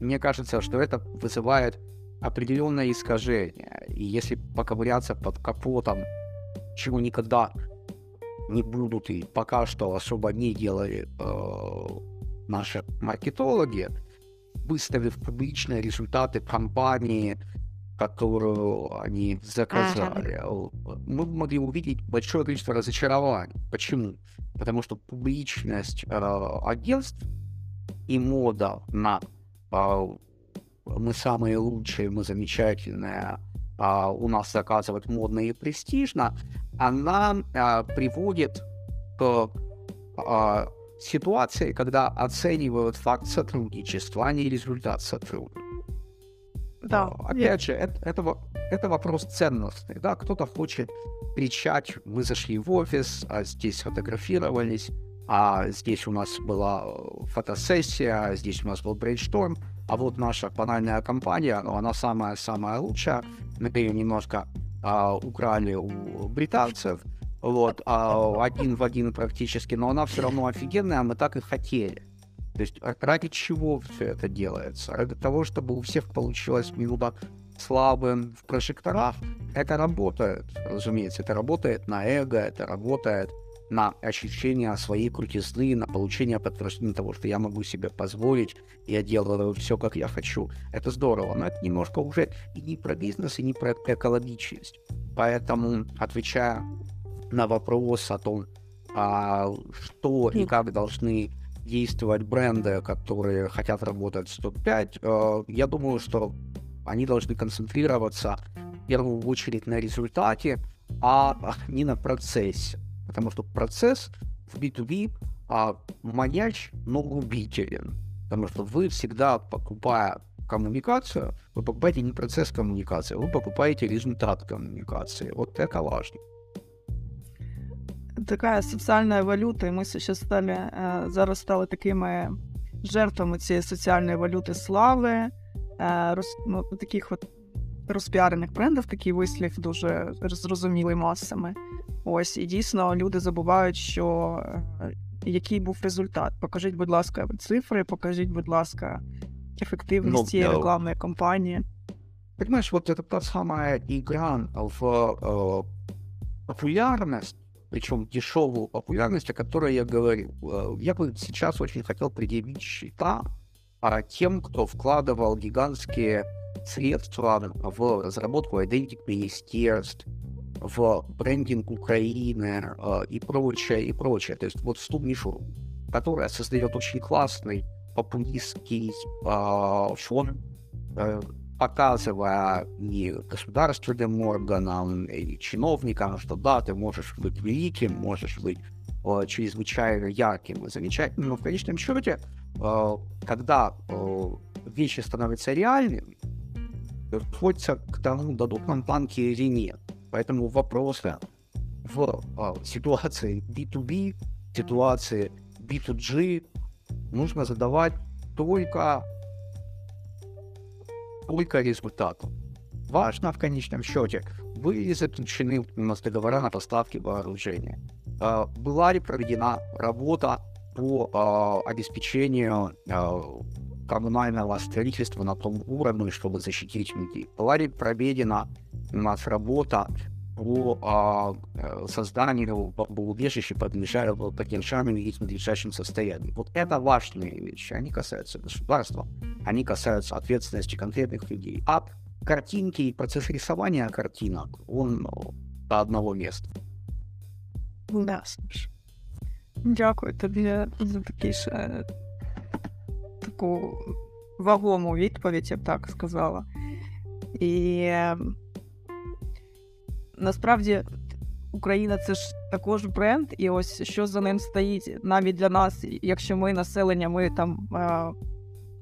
мне кажется, что это вызывает определенное искажение. И если поковыряться под капотом, чего никогда не будут и пока что особо не делали э, наши маркетологи, выставив публичные результаты компании, которую они заказали, мы могли увидеть большое количество разочарований. Почему? Потому что публичность э, агентств и мода на э, мы самые лучшие, мы замечательные, а, у нас заказывать модно и престижно, она а, приводит к а, ситуации, когда оценивают факт сотрудничества, а не результат сотрудничества. Да, А, Опять же, это, этого, это вопрос ценностный, да, кто-то хочет кричать, мы зашли в офис, а здесь фотографировались, а здесь у нас была э, фотосессия, а здесь у нас был брейншторм, а вот наша банальная компания, ну, она самая-самая лучшая, мы ее немножко а, украли у британцев, вот, а, один в один практически, но она все равно офигенная, а мы так и хотели. То есть ради чего все это делается? Ради того, чтобы у всех получилось минута славы в прожекторах. Это работает, разумеется, это работает на эго, это работает на ощущение своей крутизны, на получение подтверждения того, что я могу себе позволить, я делаю все, как я хочу. Это здорово, но это немножко уже и не про бизнес, и не про экологичность. Поэтому, отвечая на вопрос о том, а, что и как должны действовать бренды, которые хотят работать в топ-5, э, я думаю, что они должны концентрироваться в первую очередь на результате, а не на процессе. Потому что процесс в B2B а, маняч, но губителен. Потому что вы всегда, покупая коммуникацию, вы покупаете не процесс коммуникации, вы покупаете результат коммуникации. Вот это важно. Такая соціальна валюта, і ми зараз стали зараз стали такими жертвами цієї соціальної валюти слави, роз, ну, таких от розпіарених брендів, такий вислів дуже зрозумілий масами. Ось, і дійсно люди забувають, що який був результат. Покажіть, будь ласка, цифри, покажіть, будь ласка, ефективність ну, цієї рекламної кампанії. Понимаешь, вот это та самая игра в э, популярность, причем дешевую популярность, о которой я говорил. Я бы сейчас очень хотел предъявить счета а тем, кто вкладывал гигантские средства в разработку идентик министерств, в брендинг Украины э, и прочее, и прочее. То есть вот в ту нишу, которая создает очень классный популистский э, фон, э, показывая и государственным органам, и чиновникам, что да, ты можешь быть великим, можешь быть э, чрезвычайно ярким и замечательным, но в конечном счете Э, когда э, вещи становятся реальными, приходится к тому, дадут нам планки или нет. Поэтому вопросы в э, ситуации B2B, ситуации B2G нужно задавать только, только результату. Важно в конечном счете, были заключены у нас договора на поставки вооружения. Была ли проведена работа по э, обеспечению э, коммунального строительства на том уровне, чтобы защитить людей. Была ли проведена у нас работа по э, созданию бомбоубежища под потенциальным и надлежащим состоянием. Вот это важные вещи. Они касаются государства, они касаются ответственности конкретных людей. А картинки и процесс рисования картинок, он ну, до одного места. Да, слушай. Дякую тобі за такий ще таку вагому відповідь, я б так сказала. І ем, насправді Україна це ж також бренд, і ось що за ним стоїть навіть для нас, якщо ми населення, ми там е,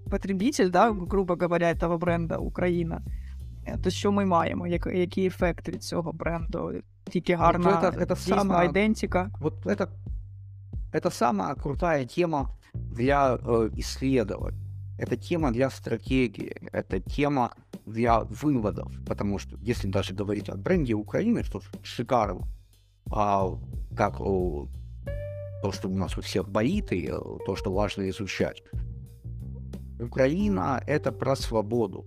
потребитель, да, грубо говоря, того бренда Україна, то що ми маємо? Як, який ефект від цього бренду? Тільки гарна це, це, це сама, ідентика. Вот это Это самая крутая тема для э, исследований. Это тема для стратегии, это тема для выводов, потому что если даже говорить о бренде Украины, что шикарно, а, как о, то, что у нас у всех болит, и то, что важно изучать. Украина — это про свободу.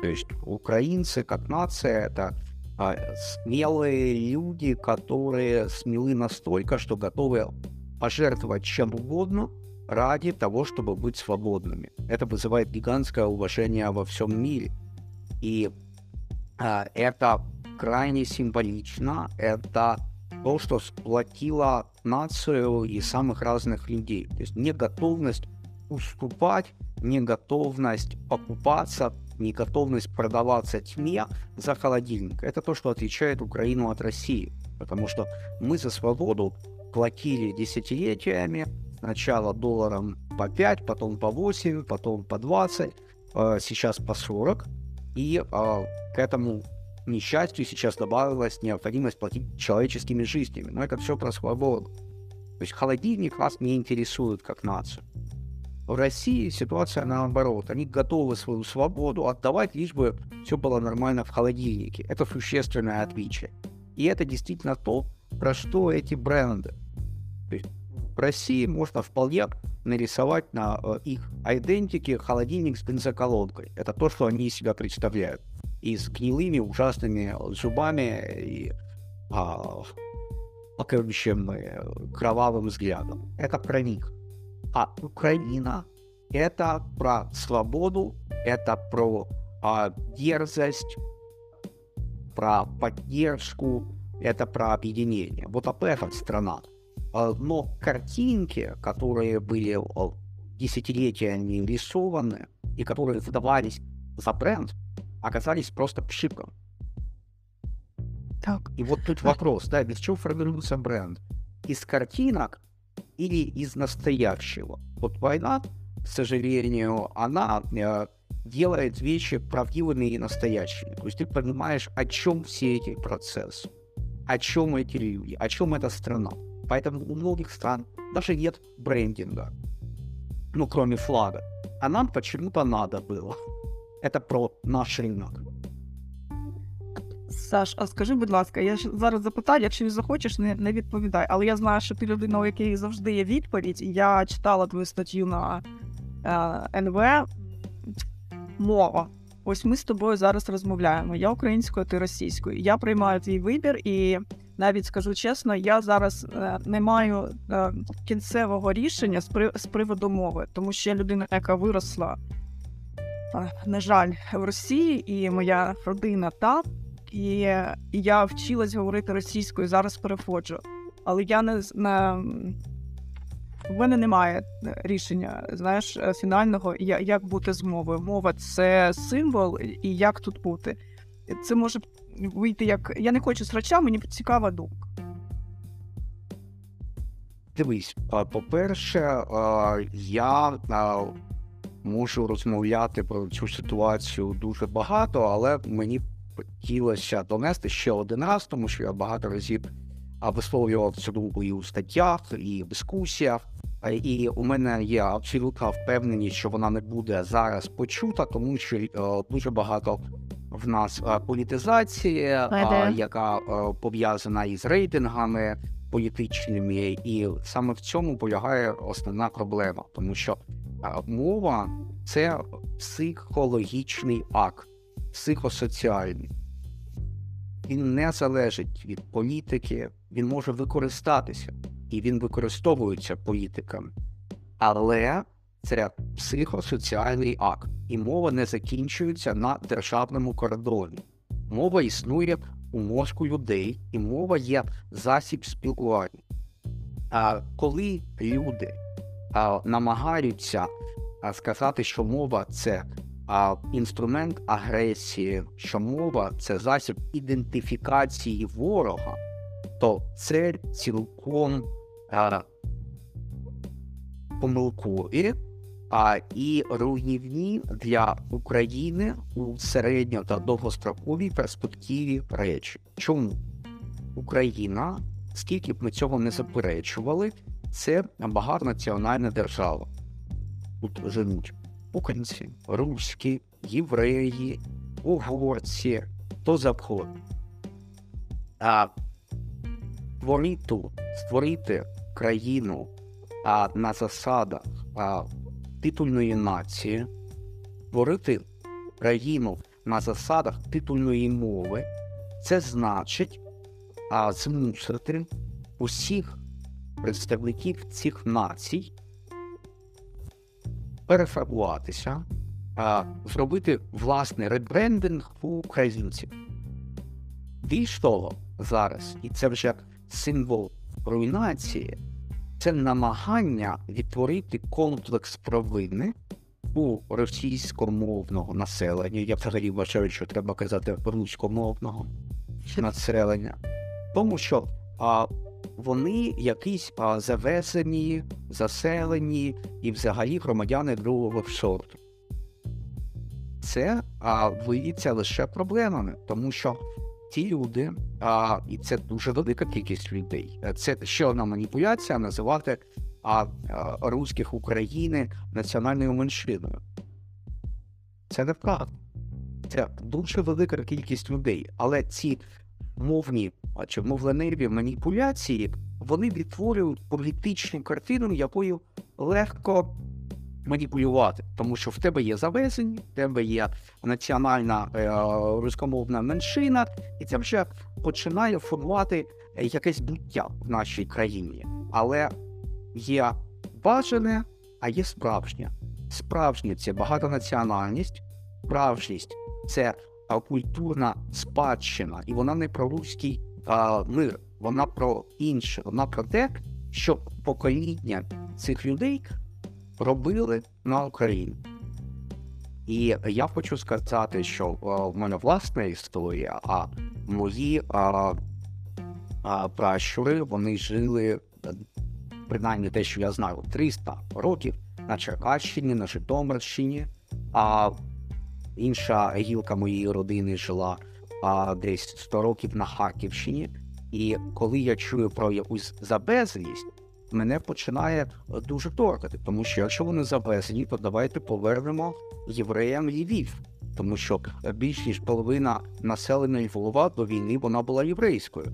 То есть украинцы как нация — это а, смелые люди, которые смелы настолько, что готовы пожертвовать чем угодно ради того, чтобы быть свободными. Это вызывает гигантское уважение во всем мире. И а, это крайне символично. Это то, что сплотило нацию и самых разных людей. То есть неготовность уступать, неготовность покупаться, неготовность продаваться тьме за холодильник. Это то, что отличает Украину от России. Потому что мы за свободу платили десятилетиями, сначала долларом по 5, потом по 8, потом по 20, э, сейчас по 40. И э, к этому несчастью, сейчас добавилась необходимость платить человеческими жизнями. Но это все про свободу. То есть холодильник вас не интересует как нацию. В России ситуация наоборот. Они готовы свою свободу отдавать, лишь бы все было нормально в холодильнике. Это существенное отличие. И это действительно то, про что эти бренды. То есть России можно вполне нарисовать на э, их идентике холодильник с бензоколонкой. Это то, что они из себя представляют. И с гнилыми, ужасными зубами и а, покрывающим э, кровавым взглядом. Это про них. А Украина — это про свободу, это про а, дерзость, про поддержку, это про объединение. Вот об этом страна. А, Но картинки, которые были а, десятилетиями рисованы и которые выдавались за бренд, оказались просто пшиком. Так. И вот тут вопрос, да, без чего формируется бренд? Из картинок или из настоящего? Вот война, к сожалению, она э, делает вещи правдивыми и настоящими. То есть ты понимаешь, о чем все эти процессы, о чем эти люди, о чем эта страна. Поэтому у многих стран даже нет брендинга, ну, кроме флага. А нам почему-то надо было. Это про наш рынок. Саш, а скажи, будь ласка, я ж зараз запитаю, якщо не захочеш, не, не відповідай. Але я знаю, що ти людина, у якій завжди є відповідь. Я читала твою статтю на е, НВ. Мова. Ось ми з тобою зараз розмовляємо. Я українською, ти російською. Я приймаю твій вибір, і навіть скажу чесно, я зараз е, не маю е, кінцевого рішення з, при, з приводу мови, тому що я людина, яка виросла, е, на жаль, в Росії, і моя родина там. І я вчилась говорити російською, зараз переходжу. Але я не не. В мене немає рішення, знаєш, фінального, як бути з мовою. Мова це символ, і як тут бути. Це може вийти як. Я не хочу срача, мені цікава думка. Дивись, по-перше, я можу розмовляти про цю ситуацію дуже багато, але мені хотілося донести ще один раз, тому що я багато разів висловлював цю думку і у статтях, і в дискусіях. І у мене є абсолютна впевненість, що вона не буде зараз почута, тому що е, дуже багато в нас е, політизації, а, яка е, пов'язана із рейтингами політичними, і саме в цьому полягає основна проблема, тому що е, мова це психологічний акт, психосоціальний. Він не залежить від політики, він може використатися, і він використовується політиками. Але це психосоціальний акт, і мова не закінчується на державному кордоні. Мова існує у мозку людей, і мова є засіб спілкування. А коли люди а, намагаються а, сказати, що мова це а, інструмент агресії, що мова це засіб ідентифікації ворога, то це цілком а, помилкові а, і руйнівні для України у середньо та довгостроковій перспективі речі. Чому Україна, скільки б ми цього не заперечували, це багатонаціональна держава. Тут живуть українці, руські, євреї, угорці, хто завгодно. А створити, створити країну а, на засадах а, титульної нації, створити країну на засадах титульної мови, це значить змусити усіх представників цих націй перефарбуватися, зробити власний ребрендинг українців. Більш того, зараз, і це вже символ руйнації, це намагання відтворити комплекс провини у російськомовного населення. Я взагалі вважаю, що треба казати руськомовного населення, тому що а, вони якісь а, завезені, заселені і взагалі громадяни другого сорту. це а, виявиться лише проблемами, тому що ті люди, а, і це дуже велика кількість людей. Це ще одна маніпуляція називати а, а, русських України національною меншиною. Це не неправда. Це дуже велика кількість людей, але ці мовні чи мовленеві маніпуляції вони відтворюють політичну картину, якою легко маніпулювати, тому що в тебе є завезені, в тебе є національна е, руськомовна меншина, і це вже починає формувати е, якесь буття в нашій країні. Але є бажане, а є справжнє. Справжнє це багатонаціональність, справжність це культурна спадщина, і вона не про руський а, мир, вона про інше, вона про те, що покоління цих людей робили на Україні. І я хочу сказати, що а, в мене власна історія, а мої а, а, пращури вони жили, е, принаймні те, що я знаю, 300 років на Черкащині, на Житомирщині, а інша гілка моєї родини жила а, десь 100 років на Харківщині. І коли я чую про якусь забезлість, мене починає е, дуже торкати, тому що якщо вони завезені, то давайте повернемо євреям Львів. Тому що е, більш ніж половина населення Львова до війни вона була єврейською.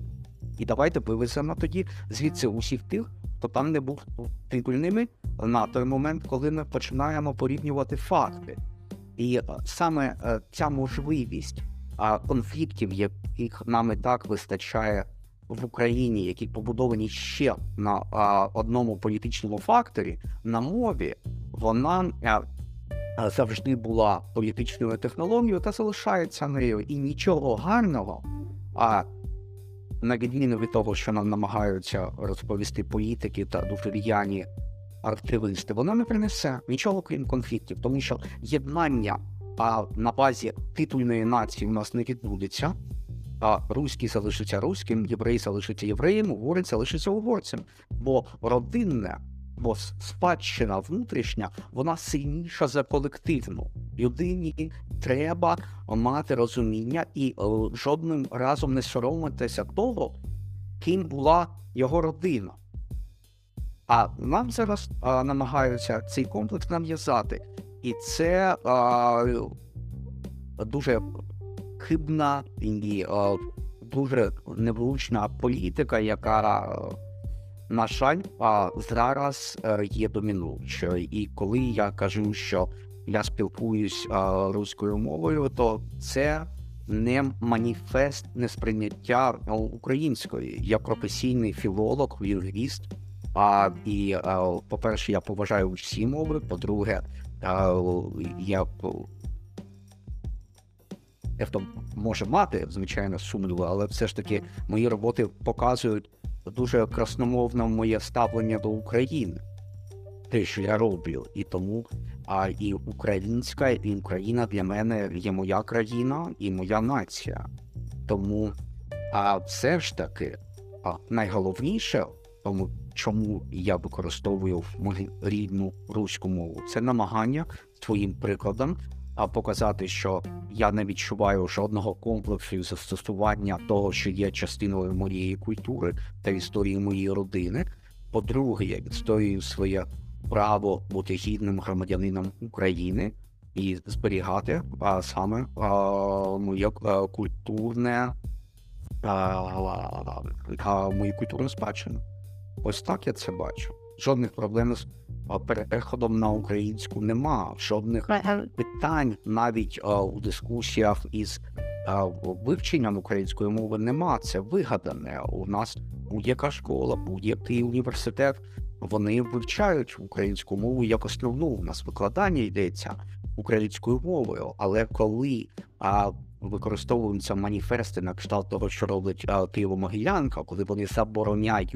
І давайте вивеземо тоді звідси усіх тих, хто там не був титульними на той момент, коли ми починаємо порівнювати факти. І е, саме ця можливість конфліктів, яких нам і так вистачає в Україні, які побудовані ще на а, одному політичному факторі, на мові, вона а, завжди була політичною технологією та залишається нею. І нічого гарного, а на відміну від того, що нам намагаються розповісти політики та дуже р'яні активісти, вона не принесе нічого крім конфліктів, тому що єднання а, на базі титульної нації у нас не відбудеться. А руський залишиться руським, єврей залишиться євреєм, угорець залишиться угорцем. Бо родинне, бо спадщина внутрішня, вона сильніша за колективну. Людині треба мати розуміння і е, жодним разом не соромитися того, ким була його родина. А нам зараз а, намагаються цей комплекс нав'язати. І це а, дуже хибна і а, дуже невлучна політика, яка, на жаль, зараз е, є домінуючою. І коли я кажу, що я спілкуюсь руською мовою, то це не маніфест несприйняття української. Я професійний філолог, лінгвіст. А, і, а, по-перше, я поважаю всі мови. По-друге, а, я Ефто може мати, звичайно, сумніви, але все ж таки мої роботи показують дуже красномовно моє ставлення до України, те, що я роблю. І тому а, і українська, і Україна для мене є моя країна і моя нація. Тому а все ж таки а, найголовніше, тому чому я використовую мою рідну руську мову, це намагання своїм прикладом а показати, що я не відчуваю жодного комплексу застосування того, що є частиною моєї культури та історії моєї родини. По-друге, я відстоюю своє право бути гідним громадянином України і зберігати а, саме а, моє а, культурне а, а, мою культурну спадщину. Ось так я це бачу. Жодних проблем з переходом на українську нема, жодних питань навіть а, у дискусіях із а, вивченням української мови нема. Це вигадане. У нас будь-яка школа, будь-який університет вони вивчають українську мову як основну. У нас викладання йдеться українською мовою. Але коли а, використовуються маніфести на кшталт того, що робить Києво-Могилянка, коли вони забороняють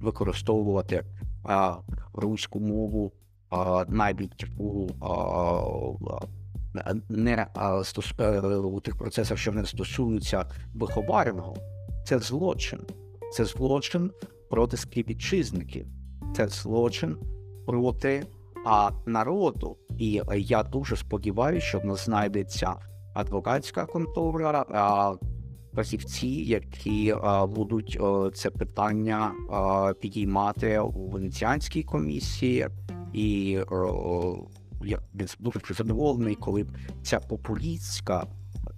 використовувати руську мову навіть у не а, стос, е, у тих процесах, що не стосуються виховарного, це злочин. Це злочин проти співвітчизників, це злочин проти а, народу, І е, я дуже сподіваюся, що в нас знайдеться адвокатська контора, а, фахівці, які а, будуть а, це питання а, підіймати у венеціанській комісії, і я дуже задоволений, коли ця популістська,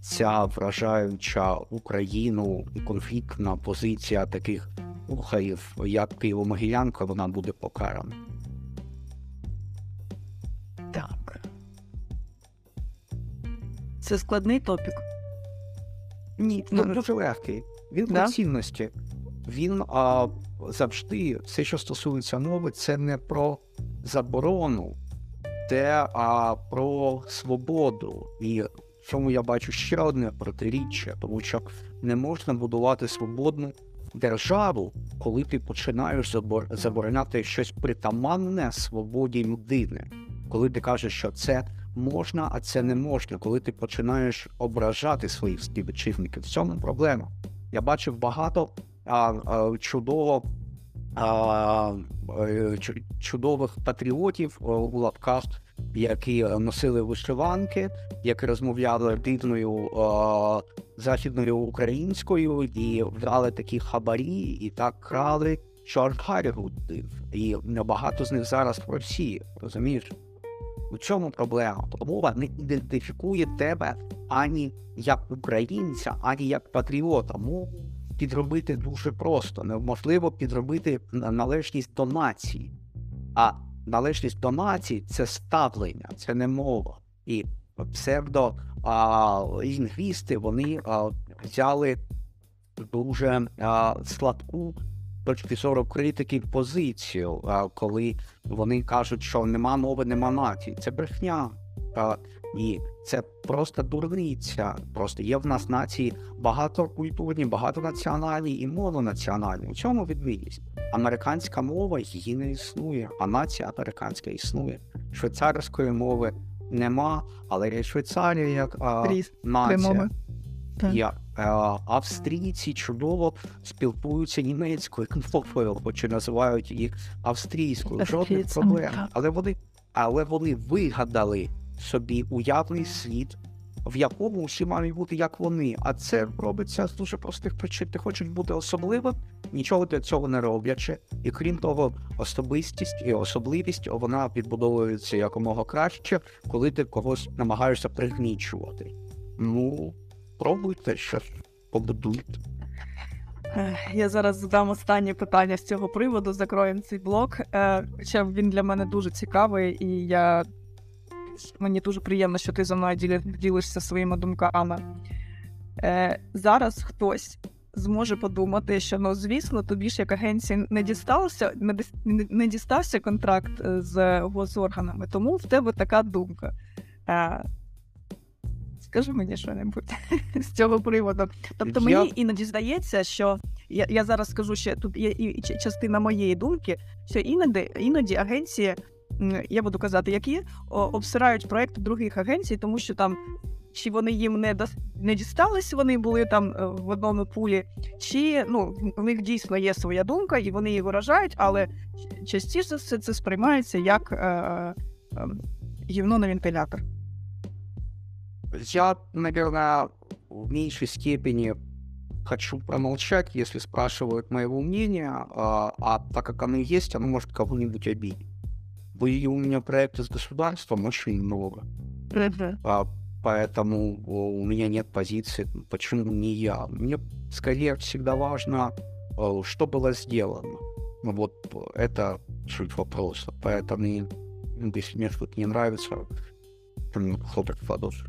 ця вражаюча Україну конфліктна позиція таких рухарів, як Києво-Могилянка, вона буде покарана. Так. Це складний топік. Ні, Ну, ну, дуже легкий. Він Да? цінності. Він а, завжди, все, що стосується мови, це не про заборону, це а, про свободу. І в цьому я бачу ще одне протиріччя, тому що не можна будувати свободну державу, коли ти починаєш забор- забороняти щось притаманне свободі людини. Коли ти кажеш, що це можна, а це не можна, коли ти починаєш ображати своїх співвітчизників. В цьому проблема. Я бачив багато а, а, чудово, а, е, чудових патріотів у лапках, які носили вишиванки, які розмовляли дивною а, західною українською і брали такі хабарі, і так крали, гудив. І багато з них зараз в Росії, розумієш? У чому проблема? Мова не ідентифікує тебе ані як українця, ані як патріота. Мову підробити дуже просто. Неможливо підробити належність до нації. А належність до нації це ставлення, це не мова. І псевдо лінгвісти вони а, взяли дуже а, сладку точки зору критики позицію, коли вони кажуть, що нема мови, нема нації. Це брехня. І це просто дурниця. Просто є в нас нації багатокультурні, багатонаціональні і мононаціональні. У чому відмінність? Американська мова її не існує, а нація американська існує. Швейцарської мови нема, але є Швейцарія як а, нація. Так. Е, австрійці чудово спілкуються німецькою мовою, хоч і називають їх австрійською. Жодних проблем. Але вони, але вони вигадали собі уявний світ, в якому всі мають бути як вони. А це робиться з дуже простих причин. Ти хочеш бути особливим, нічого для цього не роблячи. І крім того, особистість і особливість вона відбудовується якомога краще, коли ти когось намагаєшся пригнічувати. Ну, пробуйте щось побудуйте. Я зараз задам останнє питання з цього приводу, закроємо цей блок. Е, Хоча він для мене дуже цікавий, і я... мені дуже приємно, що ти зі мною ділі- ділишся своїми думками. Е, Зараз хтось зможе подумати, що ну, звісно, тобі ж як агенції не дістався, не, не- не дістався контракт е, з госорганами, тому в тебе така думка. Скажи мені що-небудь [laughs] з цього приводу. Тобто Я- мені іноді здається, що я, я зараз скажу ще тут є і, частина моєї думки, що іноді, іноді агенції, я буду казати, які обсирають проекти других агенцій, тому що там чи вони їм не дос- не дістались, вони були там е, в одному пулі, чи ну в них дійсно є своя думка, і вони її виражають, але частіше все це сприймається як е, е, гівно на вентилятор. Я, наверное, в меньшей степени хочу промолчать, если спрашивают моего мнения, а, а так как оно есть, оно может кого-нибудь обидеть. Были у меня проекты с государством очень много, а, поэтому у меня нет позиции, почему не я. Мне скорее всегда важно, что было сделано. Вот это суть вопроса. Поэтому, если мне что-то не нравится, то мне хлопать в ладоши.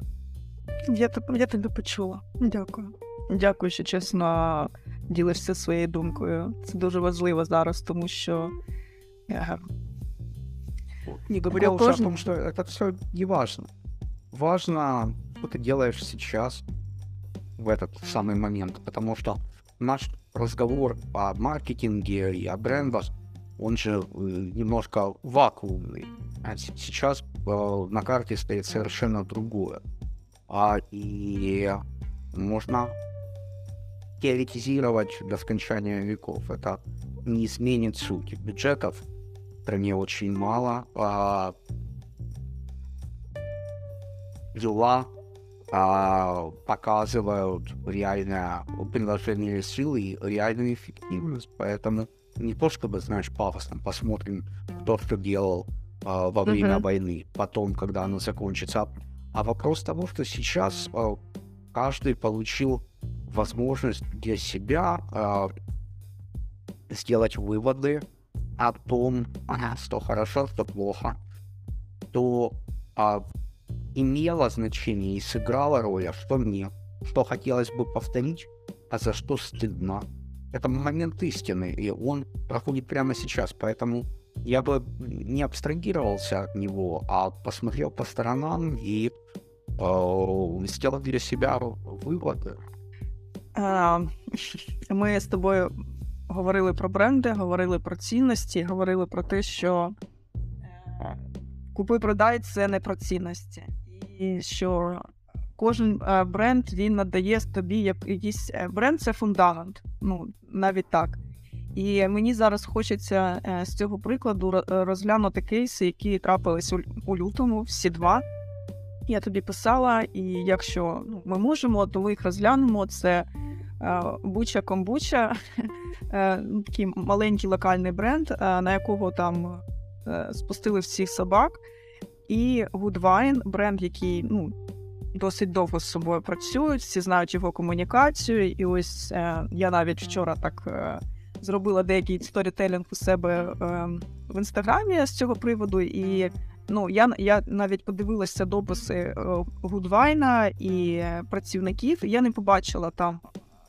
Я, тебе- я тебе почула. Дякую. Дякую, що чесно ділишся своєю думкою. Це дуже важливо зараз, тому що Не говоря уже о том, что это все не важно. Важно, что ты делаешь сейчас, в этот самый момент, потому что наш разговор о маркетинге и о брендах, он же э, немножко вакуумный. А сейчас э, на карте стоит совершенно другое. А, и можно теоретизировать до скончания веков. Это не изменит суть. Бюджетов в стране очень мало. А дела а, показывают реально приложение силы и реальную эффективность. Поэтому не то чтобы, знаешь, пафосно посмотрим, кто что делал а, во время Мгм. войны, потом, когда оно закончится, а- вопрос того, что сейчас а, каждый получил возможность для себя а, сделать выводы о том, а, что хорошо, что плохо, то а, имело значение и сыграло роль, а что нет, что хотелось бы повторить, а за что стыдно. Это момент истины, и он проходит прямо сейчас, поэтому я бы не абстрагировался от него, а посмотрел по сторонам и э, сделал для себя выводы. Е, Ми з тобою говорили про бренди, говорили про цінності, говорили про те, що е, купи-продай це не про цінності. І що кожен е, бренд він надає тобі як якийсь е, бренд це фундамент. Ну, навіть так. І мені зараз хочеться е, з цього прикладу розглянути кейси, які трапились у, лютому, всі два. Я тобі писала, і якщо ну, ми можемо, то ми їх розглянемо. Це е, Буча Комбуча, [laughs] е, ну, такий маленький локальний бренд, е, на якого там е, спустили всіх собак. І Woodvine, бренд, який ну, досить довго з собою працюють, всі знають його комунікацію. І ось е, я навіть вчора так е, зробила деякий сторітелінг у себе е, в інстаграмі з цього приводу. І ну, я, я навіть подивилася дописи е, Гудвайна і працівників. Я не побачила там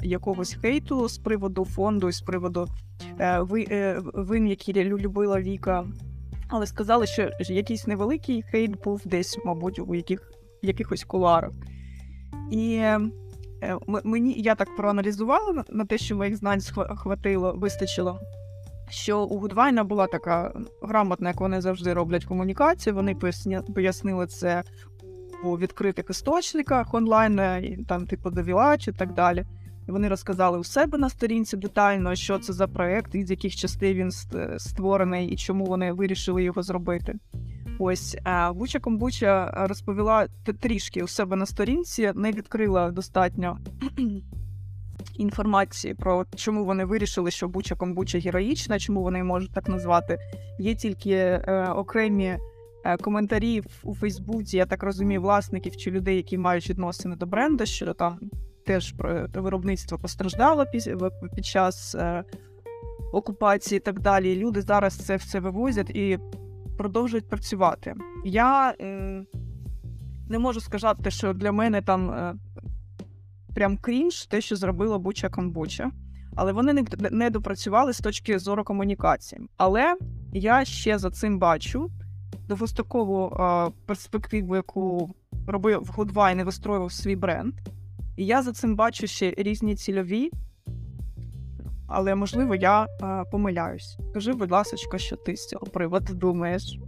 якогось хейту з приводу фонду, з приводу е, ви, е, вин, які любила Віка. Але сказали, що якийсь невеликий хейт був десь, мабуть, у яких, якихось куларах. І мені я так проаналізувала на- те, що моїх знань хватило, вистачило. Що у Гудвайна була така грамотна, як вони завжди роблять комунікацію. Вони пояснили це у відкритих істочниках онлайн, е, і там типу Довілач і так далі. І вони розказали у себе на сторінці детально, що це за проект, із яких частин він створений і чому вони вирішили його зробити. Ось е, Буча Комбуча розповіла трішки у себе на сторінці, не відкрила достатньо [clears throat] інформації про чому вони вирішили, що Буча Комбуча героїчна, чому вони можуть так назвати. Є тільки е, окремі е, коментарі у Фейсбуці, я так розумію, власників чи людей, які мають відносини до бренду, що там теж про виробництво постраждало під, час е, окупації і так далі. Люди зараз це все вивозять і продовжують працювати. Я е, не можу сказати, що для мене там е, прям крінж, те, що зробила Буча Камбуча. Але вони не, не допрацювали з точки зору комунікації. Але я ще за цим бачу довгострокову е, перспективу, яку робив Гудвайн і вистроював свій бренд. І я за цим бачу ще різні цільові, але можливо я е, помиляюсь. Скажи, будь ласка, що ти з цього приводу думаєш?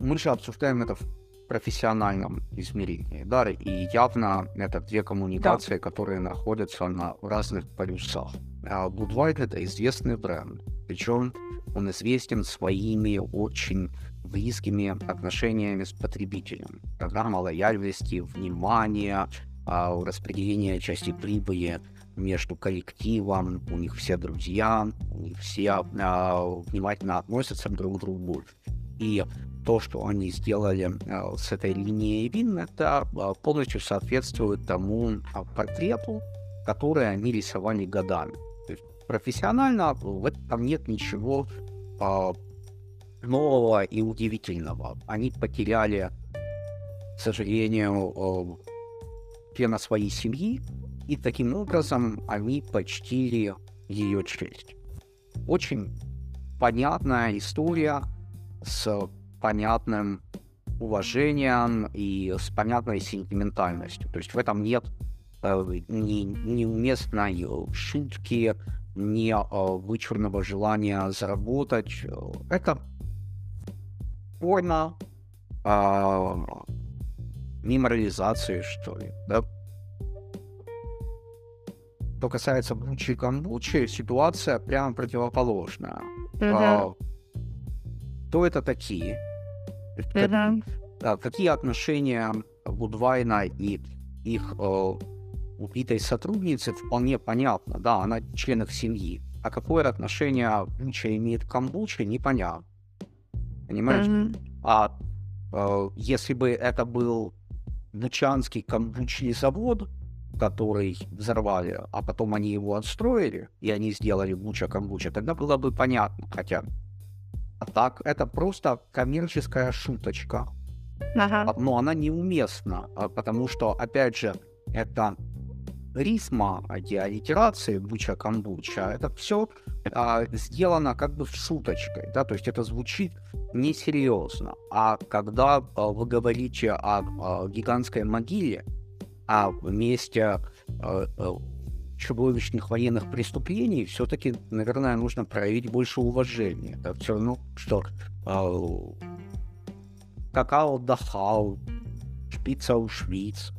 Мы же обсуждаем это в профессиональном измерении, да, и явно это две коммуникации, которые находятся на разных полюсах. А Budweiser это известный бренд, причем он известен своими очень близкими отношениями с потребителем. Программа лояльности, внимания, распределение части прибыли между коллективом, у них все друзья, у них все а, внимательно относятся друг к другу. И то, что они сделали а, с этой линией вин, это а, полностью соответствует тому а, портрету, который они рисовали годами. То есть профессионально в этом нет ничего а, нового и удивительного. Они потеряли, к сожалению, а, члена своей семьи, и таким образом они почтили ее честь. Очень понятная история с понятным уважением и с понятной сентиментальностью. То есть в этом нет э, ни, неуместной шутки, ни э, вычурного желания заработать. Это форма э, мемориализации, что ли, да? Что касается Бучи и Камбучи, ситуация прямо противоположная. А, кто это такие? Это- а, какие отношения Гудвайна и их э, убитой сотрудницы, вполне понятно, да, она член их семьи. А какое отношение Буча имеет к Камбуче, непонятно. Понимаешь? Мгм. А э, если бы это был Бучанский камбучный завод, который взорвали, а потом они его отстроили, и они сделали Буча камбуча, тогда было бы понятно хотя. А так, это просто коммерческая шуточка. Ага. А, Но она неуместна, а, потому что, опять же, это рисма, эти аллитерации буча камбуча, это все сделано как бы шуточкой, да, то есть это звучит несерьезно. А когда а, вы говорите о, а, гигантской могиле, о месте а, а, чудовищных военных преступлений, все-таки, наверное, нужно проявить больше уважения. Это все равно, что а, какао шпица Ушвиц.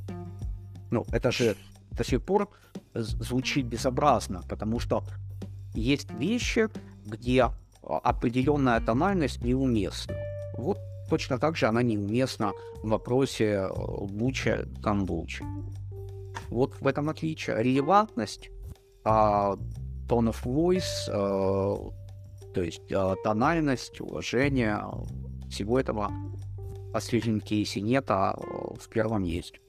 Ну, это же до сих пор звучит безобразно, потому что есть вещи, где а, определенная тональность неуместна. Вот точно так же она неуместна в вопросе э, Буча Камбучи. Вот в этом отличие. Релевантность, а, tone of voice, э, то есть э, тональность, уважение, э, всего этого в последнем кейсе нет, а э, в первом есть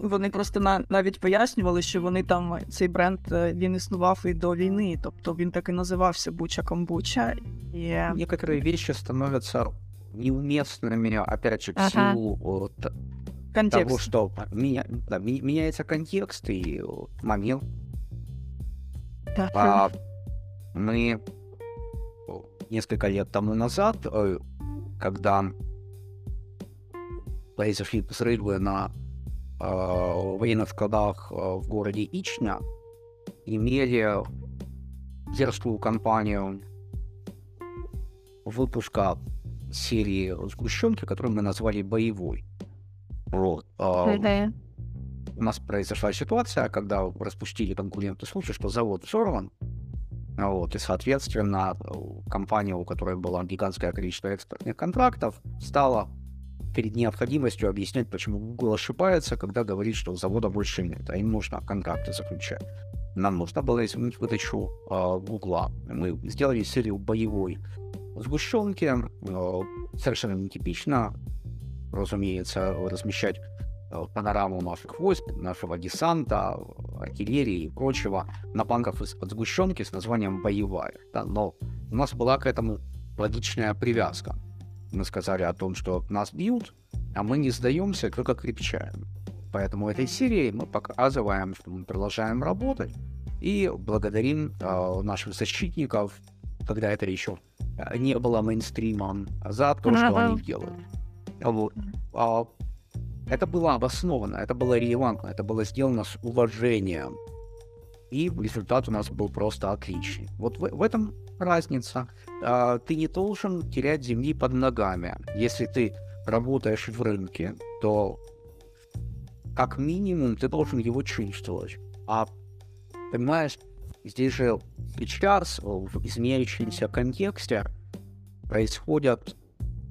Правильно. Вони просто на, навіть пояснювали, що вони там цей бренд е, він існував і до війни, тобто він так і називався Буча Камбуча. І Некоторые вещи становятся неуместными, опять же, в Ага. силу э, т- того, контекст. что меня- да, ми- меняется контекст и э, момент. Так. А, мы о, несколько лет тому назад, э, когда произошли взрывы на э, военных складах э, в городе Ичня, имели дерзкую кампанию выпуска серии сгущенки, которую мы назвали боевой. Вот. а, Мгм. у нас произошла ситуация, когда распустили конкурентный случай, что завод взорван, вот, и, соответственно, компания, у которой было гигантское количество экспортных контрактов, стала перед необходимостью объяснять, почему Google ошибается, когда говорит, что завода больше нет, а им нужно контракты заключать. Нам нужно было изменить выдачу э, Гугла. Мы сделали серию боевой сгущенки, э, совершенно нетипично, разумеется, размещать э, панораму наших войск, нашего десанта, артиллерии и прочего на банках из-под сгущенки с названием «Боевая». Да, но у нас была к этому логичная привязка. Мы сказали о том, что нас бьют, а мы не сдаемся, только крепчаем. Поэтому этой серии мы показываем, что мы продолжаем работать и благодарим э, наших защитников, когда это еще э, не было мейнстримом, за то, что Ага. они делают. Вот. А, это было обосновано, это было релевантно, это было сделано с уважением. И результат у нас был просто отличный. Вот в, в этом разница. А, ты не должен терять земли под ногами. Если ты работаешь в рынке, то как минимум ты должен его чувствовать. А понимаешь, здесь же сейчас в изменяющемся контексте происходят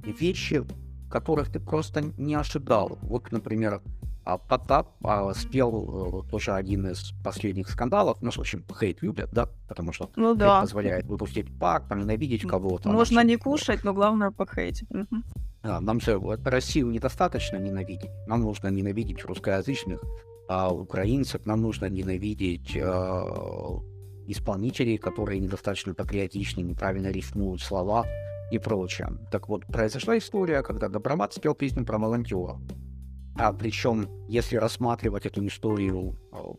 вещи, которых ты просто не ожидал. Вот, например, а, Потап а, спел э, тоже один из последних скандалов. Ну, в общем, хейт любят, да, потому что Ну да. позволяет выпустить пак, там, ненавидеть кого-то. Можно не же, кушать, но главное похейтить. Мгм. а, нам же вот Россию недостаточно ненавидеть. Нам нужно ненавидеть русскоязычных а, украинцев, нам нужно ненавидеть а, исполнителей, которые недостаточно патриотичны, неправильно рифмуют слова и прочее. Так вот, произошла история, когда Добромат спел песню про волонтера. А причем, если рассматривать эту историю а,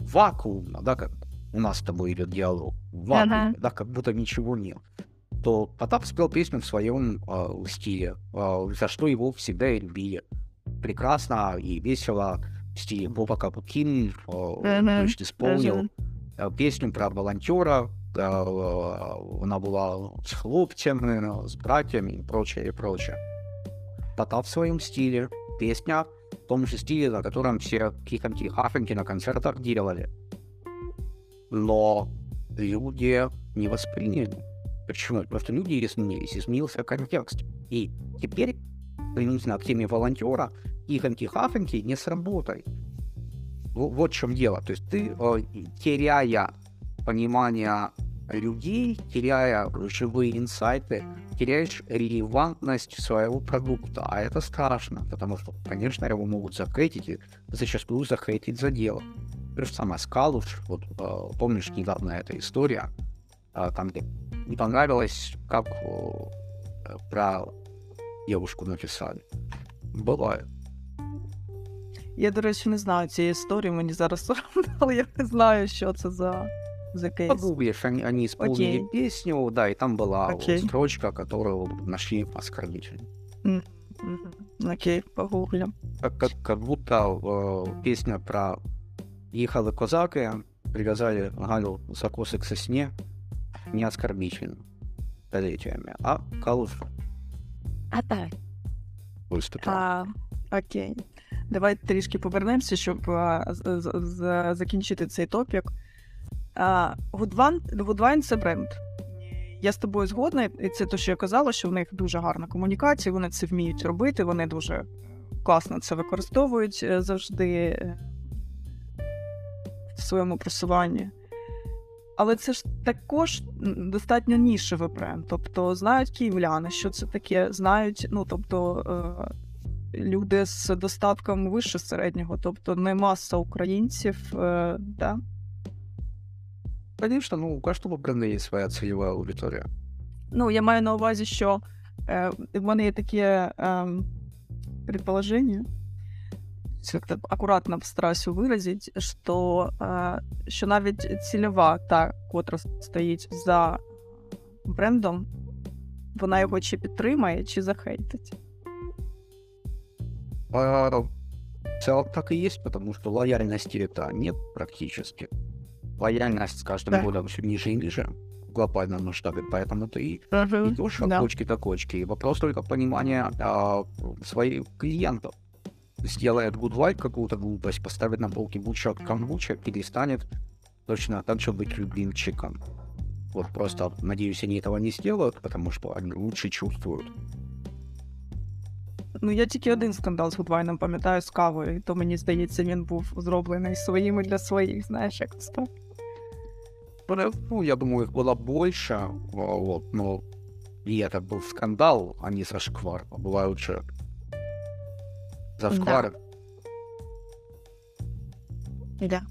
вакуумно, да, как у нас с тобой идет диалог, в вакууме, Ага. да, как будто ничего нет, то Потап спел песню в своем а, стиле, а, за что его всегда и любили. Прекрасно и весело в стиле Боба Капукин, Мгм. значит, исполнил а, песню про волонтера. а, Она была с хлопцами, с братьями и прочее, и прочее. Потап в своем стиле. Песня том же стиле, на котором все хихоньки-хахоньки на концертах делали. Но люди не восприняли. Почему? Потому что люди изменились, изменился контекст. И теперь, применительно к теме волонтера, ихоньки-хахоньки не сработает. Вот в чем дело. То есть ты, э, теряя понимание людей, теряя живые инсайты, теряешь релевантность своего продукта. А это страшно, потому что, конечно, его могут захейтить, и зачастую захейтить за дело. То же самое Скалуш, вот э, помнишь, недавно эта история, э, там где не понравилось, как э, про девушку написали. Бывает. Я, до речі, не знаю цієї історії, мені зараз соромно, [laughs] але я не знаю, що це за, за кейс. Погуглишь, они, они исполнили Окей. песню, да, и там была вот Окей. строчка, которую нашли оскорбительной. Мгм. Окей, погуглю. Как, как, как будто э, песня про ехали козаки, привязали Галю за косы к сосне, не оскорбительно столетиями, а Калуш А так. выступил. А, окей. Давай трішки повернемося, щоб а, з- з- з- закінчити цей топік. Goodwine — це бренд. Я з тобою згодна, і це те, що я казала, що в них дуже гарна комунікація, вони це вміють робити, вони дуже класно це використовують е, завжди е, в своєму просуванні. Але це ж також достатньо нішевий бренд. Тобто знають київляни, що це таке, знають, ну тобто е, люди з достатком вище середнього, тобто не маса українців. Да? Конечно, ну у каждого бренда есть своя целевая аудитория. Ну, я маю на увазі, що е, в мене є таке е, предположення, как-то акуратно постараюсь виразити, що, е, що навіть цільова та, котра стоїть за брендом, вона його чи підтримає, чи захейтить. А, в целом так и есть, потому что лояльности это нет практически. Лояльность с каждым Да. годом все ниже и ниже в глобальном масштабе, поэтому ты идешь от Да. точки до точки. И вопрос только понимания а, своих клиентов. Сделает гудвайт какую-то глупость, поставит на полке бутшот камбуча, перестанет точно так же быть любимчиком. Вот просто, надеюсь, они этого не сделают, потому что они лучше чувствуют. Ну, я тільки один скандал з Гудвайном пам'ятаю з кавою, і то мені здається, він був зроблений своїми для своїх, знаєш, як це так. Ну, я думаю, их было больше, а, вот, но и это был скандал, а не зашквар. А бывают же зашквары. Да.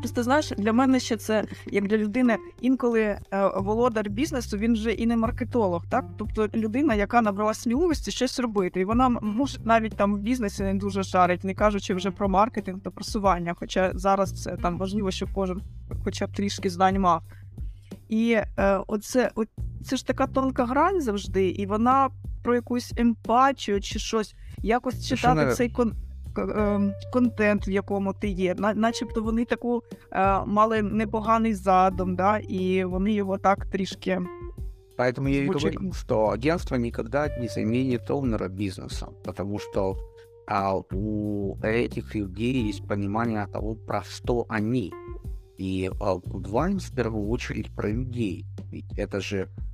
Просто знаєш, для мене ще це як для людини, інколи е, володар бізнесу, він же і не маркетолог, так? Тобто людина, яка набрала сміливості щось робити, і вона може навіть там в бізнесі не дуже шарить, не кажучи вже про маркетинг та просування. Хоча зараз це там важливо, щоб кожен хоча б трішки знань мав. І е, оце, от, це ж така тонка грань завжди, і вона про якусь емпатію чи щось, якось читати Совершенно цей кон, контент, в якому ти є. На, начебто вони таку е, мали непоганий задум, да, і вони його так трішки. Поэтому я и Звучит- говорю, что агентство никогда не заменит овнера бизнеса, потому что а, у этих людей есть понимание того, про что они. И а, Goodwine в первую очередь про людей. Ведь это же а,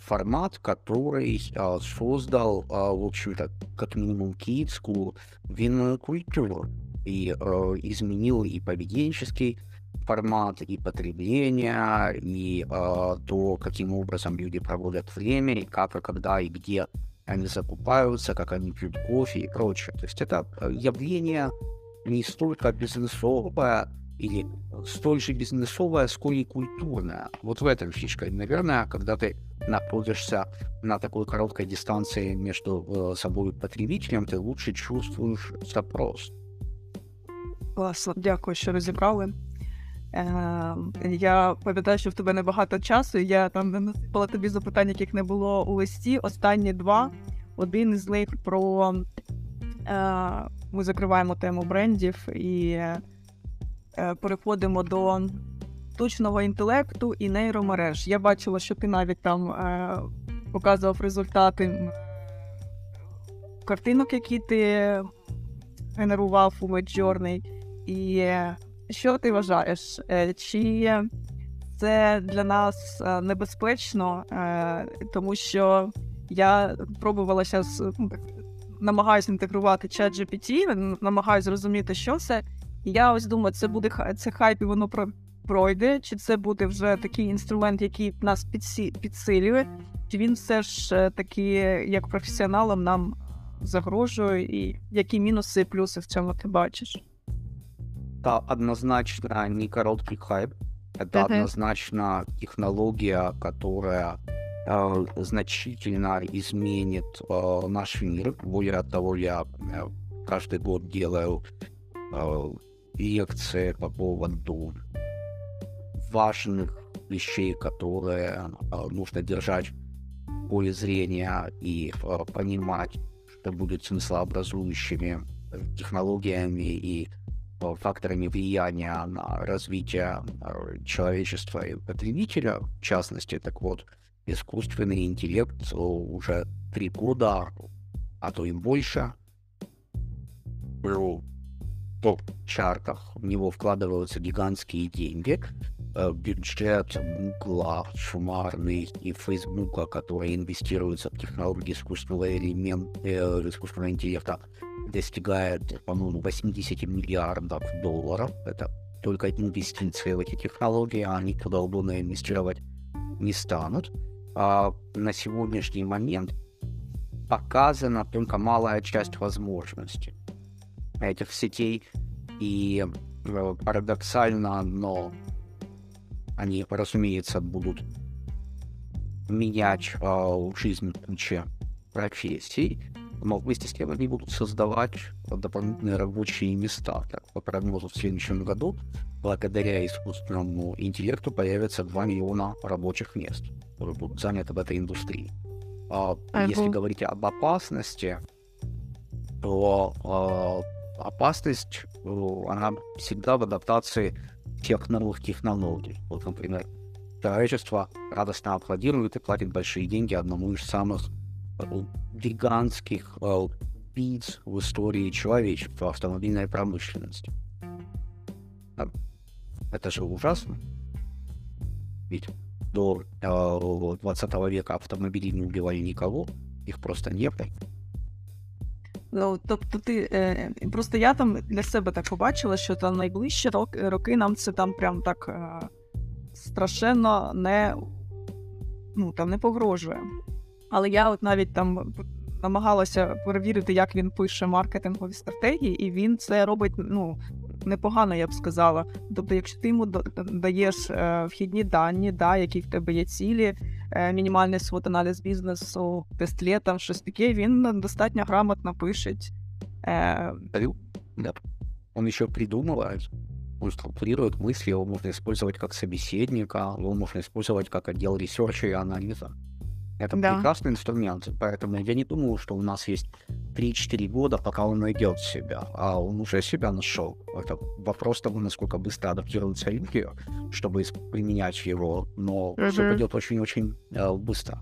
формат, который создал, а, в общем-то, как минимум киевскую винную культуру. И а, изменил и поведенческий формат и потребления, и э, то, каким образом люди проводят время, и как, и когда, и где они закупаются, как они пьют кофе и прочее. То есть это э, явление не столько бизнесовое или столь же бизнесовое, сколь и культурное. Вот в этом фишка. И, наверное, когда ты находишься на такой короткой дистанции между э, собой и потребителем, ты лучше чувствуешь запрос. Класно, дякую, що розібрали. Е, я пам'ятаю, що в тебе небагато часу. і Я там не насипала тобі запитань, яких не було у листі. Останні два. Один із них про е, ми закриваємо тему брендів і е, переходимо до штучного інтелекту і нейромереж. Я бачила, що ти навіть там е, показував результати картинок, які ти генерував у Midjourney. І е, що ти вважаєш? Е, Чи це для нас е, небезпечно, е, тому що я пробувала зараз намагаюся інтегрувати чат GPT, намагаюся зрозуміти, що це. І я ось думаю, це буде ха- це хайп, і воно про- пройде, чи це буде вже такий інструмент, який нас підсі- підсилює, чи він все ж е, таки, як професіоналам, нам загрожує, і які мінуси і плюси в цьому ти бачиш? Это однозначно не короткий хайп. Это Мгм. однозначно технология, которая э, значительно изменит э, наш мир. Более того, я э, каждый год делаю э, лекции по поводу важных вещей, которые э, нужно держать в поле зрения и э, понимать, что будет смыслообразующими э, технологиями и факторами влияния на развитие человечества и потребителя, в частности, так вот, искусственный интеллект уже три года, а то и больше, в топ-чартах, в него вкладываются гигантские деньги, Э, бюджет Гугла суммарный и Фейсбука, которые инвестируются в технологии искусственного элемента, э, искусственного интеллекта, достигает, по-моему, 80 миллиардов долларов. Это только инвестиции в эти технологии, а они туда удобно инвестировать не станут. А на сегодняшний момент показана только малая часть возможностей этих сетей. И э, парадоксально, но они, разумеется, будут менять э, жизнь кучи профессий, но вместе с тем они будут создавать дополнительные рабочие места. Так, по прогнозу в следующем году, благодаря искусственному интеллекту, появится 2 миллиона рабочих мест, которые будут заняты в этой индустрии. А, Если говорить об опасности, то э, опасность, э, она всегда в адаптации тех новых технологий. Вот, например, человечество радостно аплодирует и платит большие деньги одному из самых э, гигантских э, убийц в истории человечества, автомобильной промышленности. Это же ужасно. Ведь до э, 20 века автомобили не убивали никого, их просто не было. Ну, тобто ти е, просто я там для себе так побачила, що там найближчі роки, роки нам це там прям так е, страшенно не, ну, там не погрожує. Але я от навіть там намагалася перевірити, як він пише маркетингові стратегії, і він це робить ну, непогано, я б сказала. Тобто, якщо ти йому да- даєш е, вхідні дані, да, які в тебе є цілі, е, мінімальний свод аналіз бізнесу, тест там щось таке, він достатньо грамотно пише. Е, да. Он еще придумывает, он структурирует мысли, его можно использовать как собеседника, его можно использовать как отдел research а и анализа. Это Да. прекрасный инструмент, поэтому я не думаю, что у нас есть 3-4 года, пока он найдет себя, а он уже себя нашел. Это вопрос того, насколько быстро адаптируются люди, чтобы применять его, но все Мгм. пойдет очень-очень э, быстро.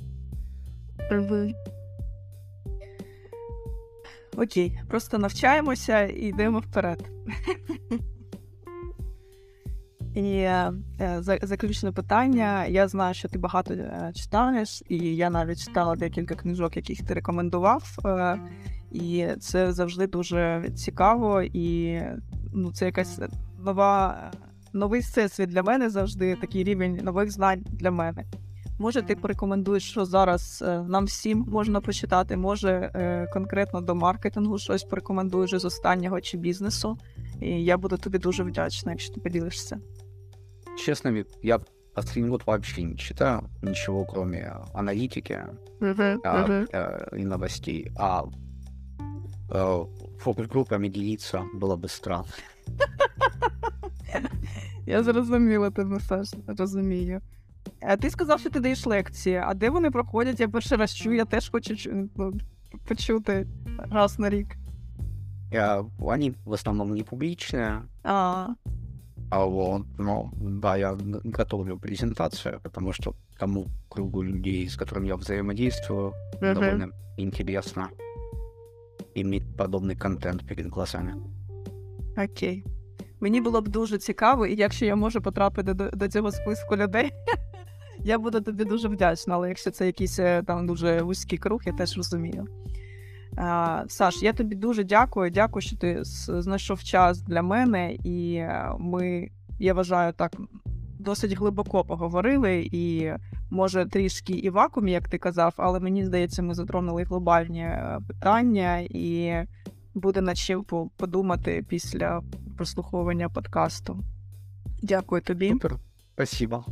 Окей, просто навчаємося і йдемо вперед. [laughs] І е, заключне питання. Я знаю, що ти багато е, читаєш, і я навіть читала декілька книжок, яких ти рекомендував. Е, і це завжди дуже цікаво, і ну, це якась нова, новий всесвіт для мене завжди, такий рівень нових знань для мене. Може, ти порекомендуєш, що зараз нам всім можна почитати, може конкретно до маркетингу щось порекомендуєш з останнього чи бізнесу. І я буду тобі дуже вдячна, якщо ти поділишся. Честно, Вик, я последний год вообще не читаю ничего, кроме аналитики, а, э, и новостей. А э, фокус-группами делиться было бы странно. Я зрозуміла тебе, Саш, розумію. А ти сказав, що ти даєш лекції, а де вони проходять? Я перший раз чую, я теж хочу чу- ну, почути раз на рік. Э, они в основном не публичные, А, а вот, но да, я г- готовлю презентацию, потому что тому кругу людей, с которыми я взаимодействую, мгм. довольно интересно иметь подобный контент перед глазами. Окей. Мені було б дуже цікаво, і якщо я можу потрапити до, до цього списку людей, [laughs] я буду тобі дуже вдячна. Але якщо це якийсь е, там дуже вузький круг, я теж розумію. Саш, я тобі дуже дякую. Дякую, що ти знайшов час для мене, і е, ми, я вважаю, так досить глибоко поговорили. І може трішки і вакуум, як ти казав, але мені здається, ми затронули глобальні е, питання, і буде над чим подумати після прослуховування подкасту. Дякую тобі. Супер. Спасибо.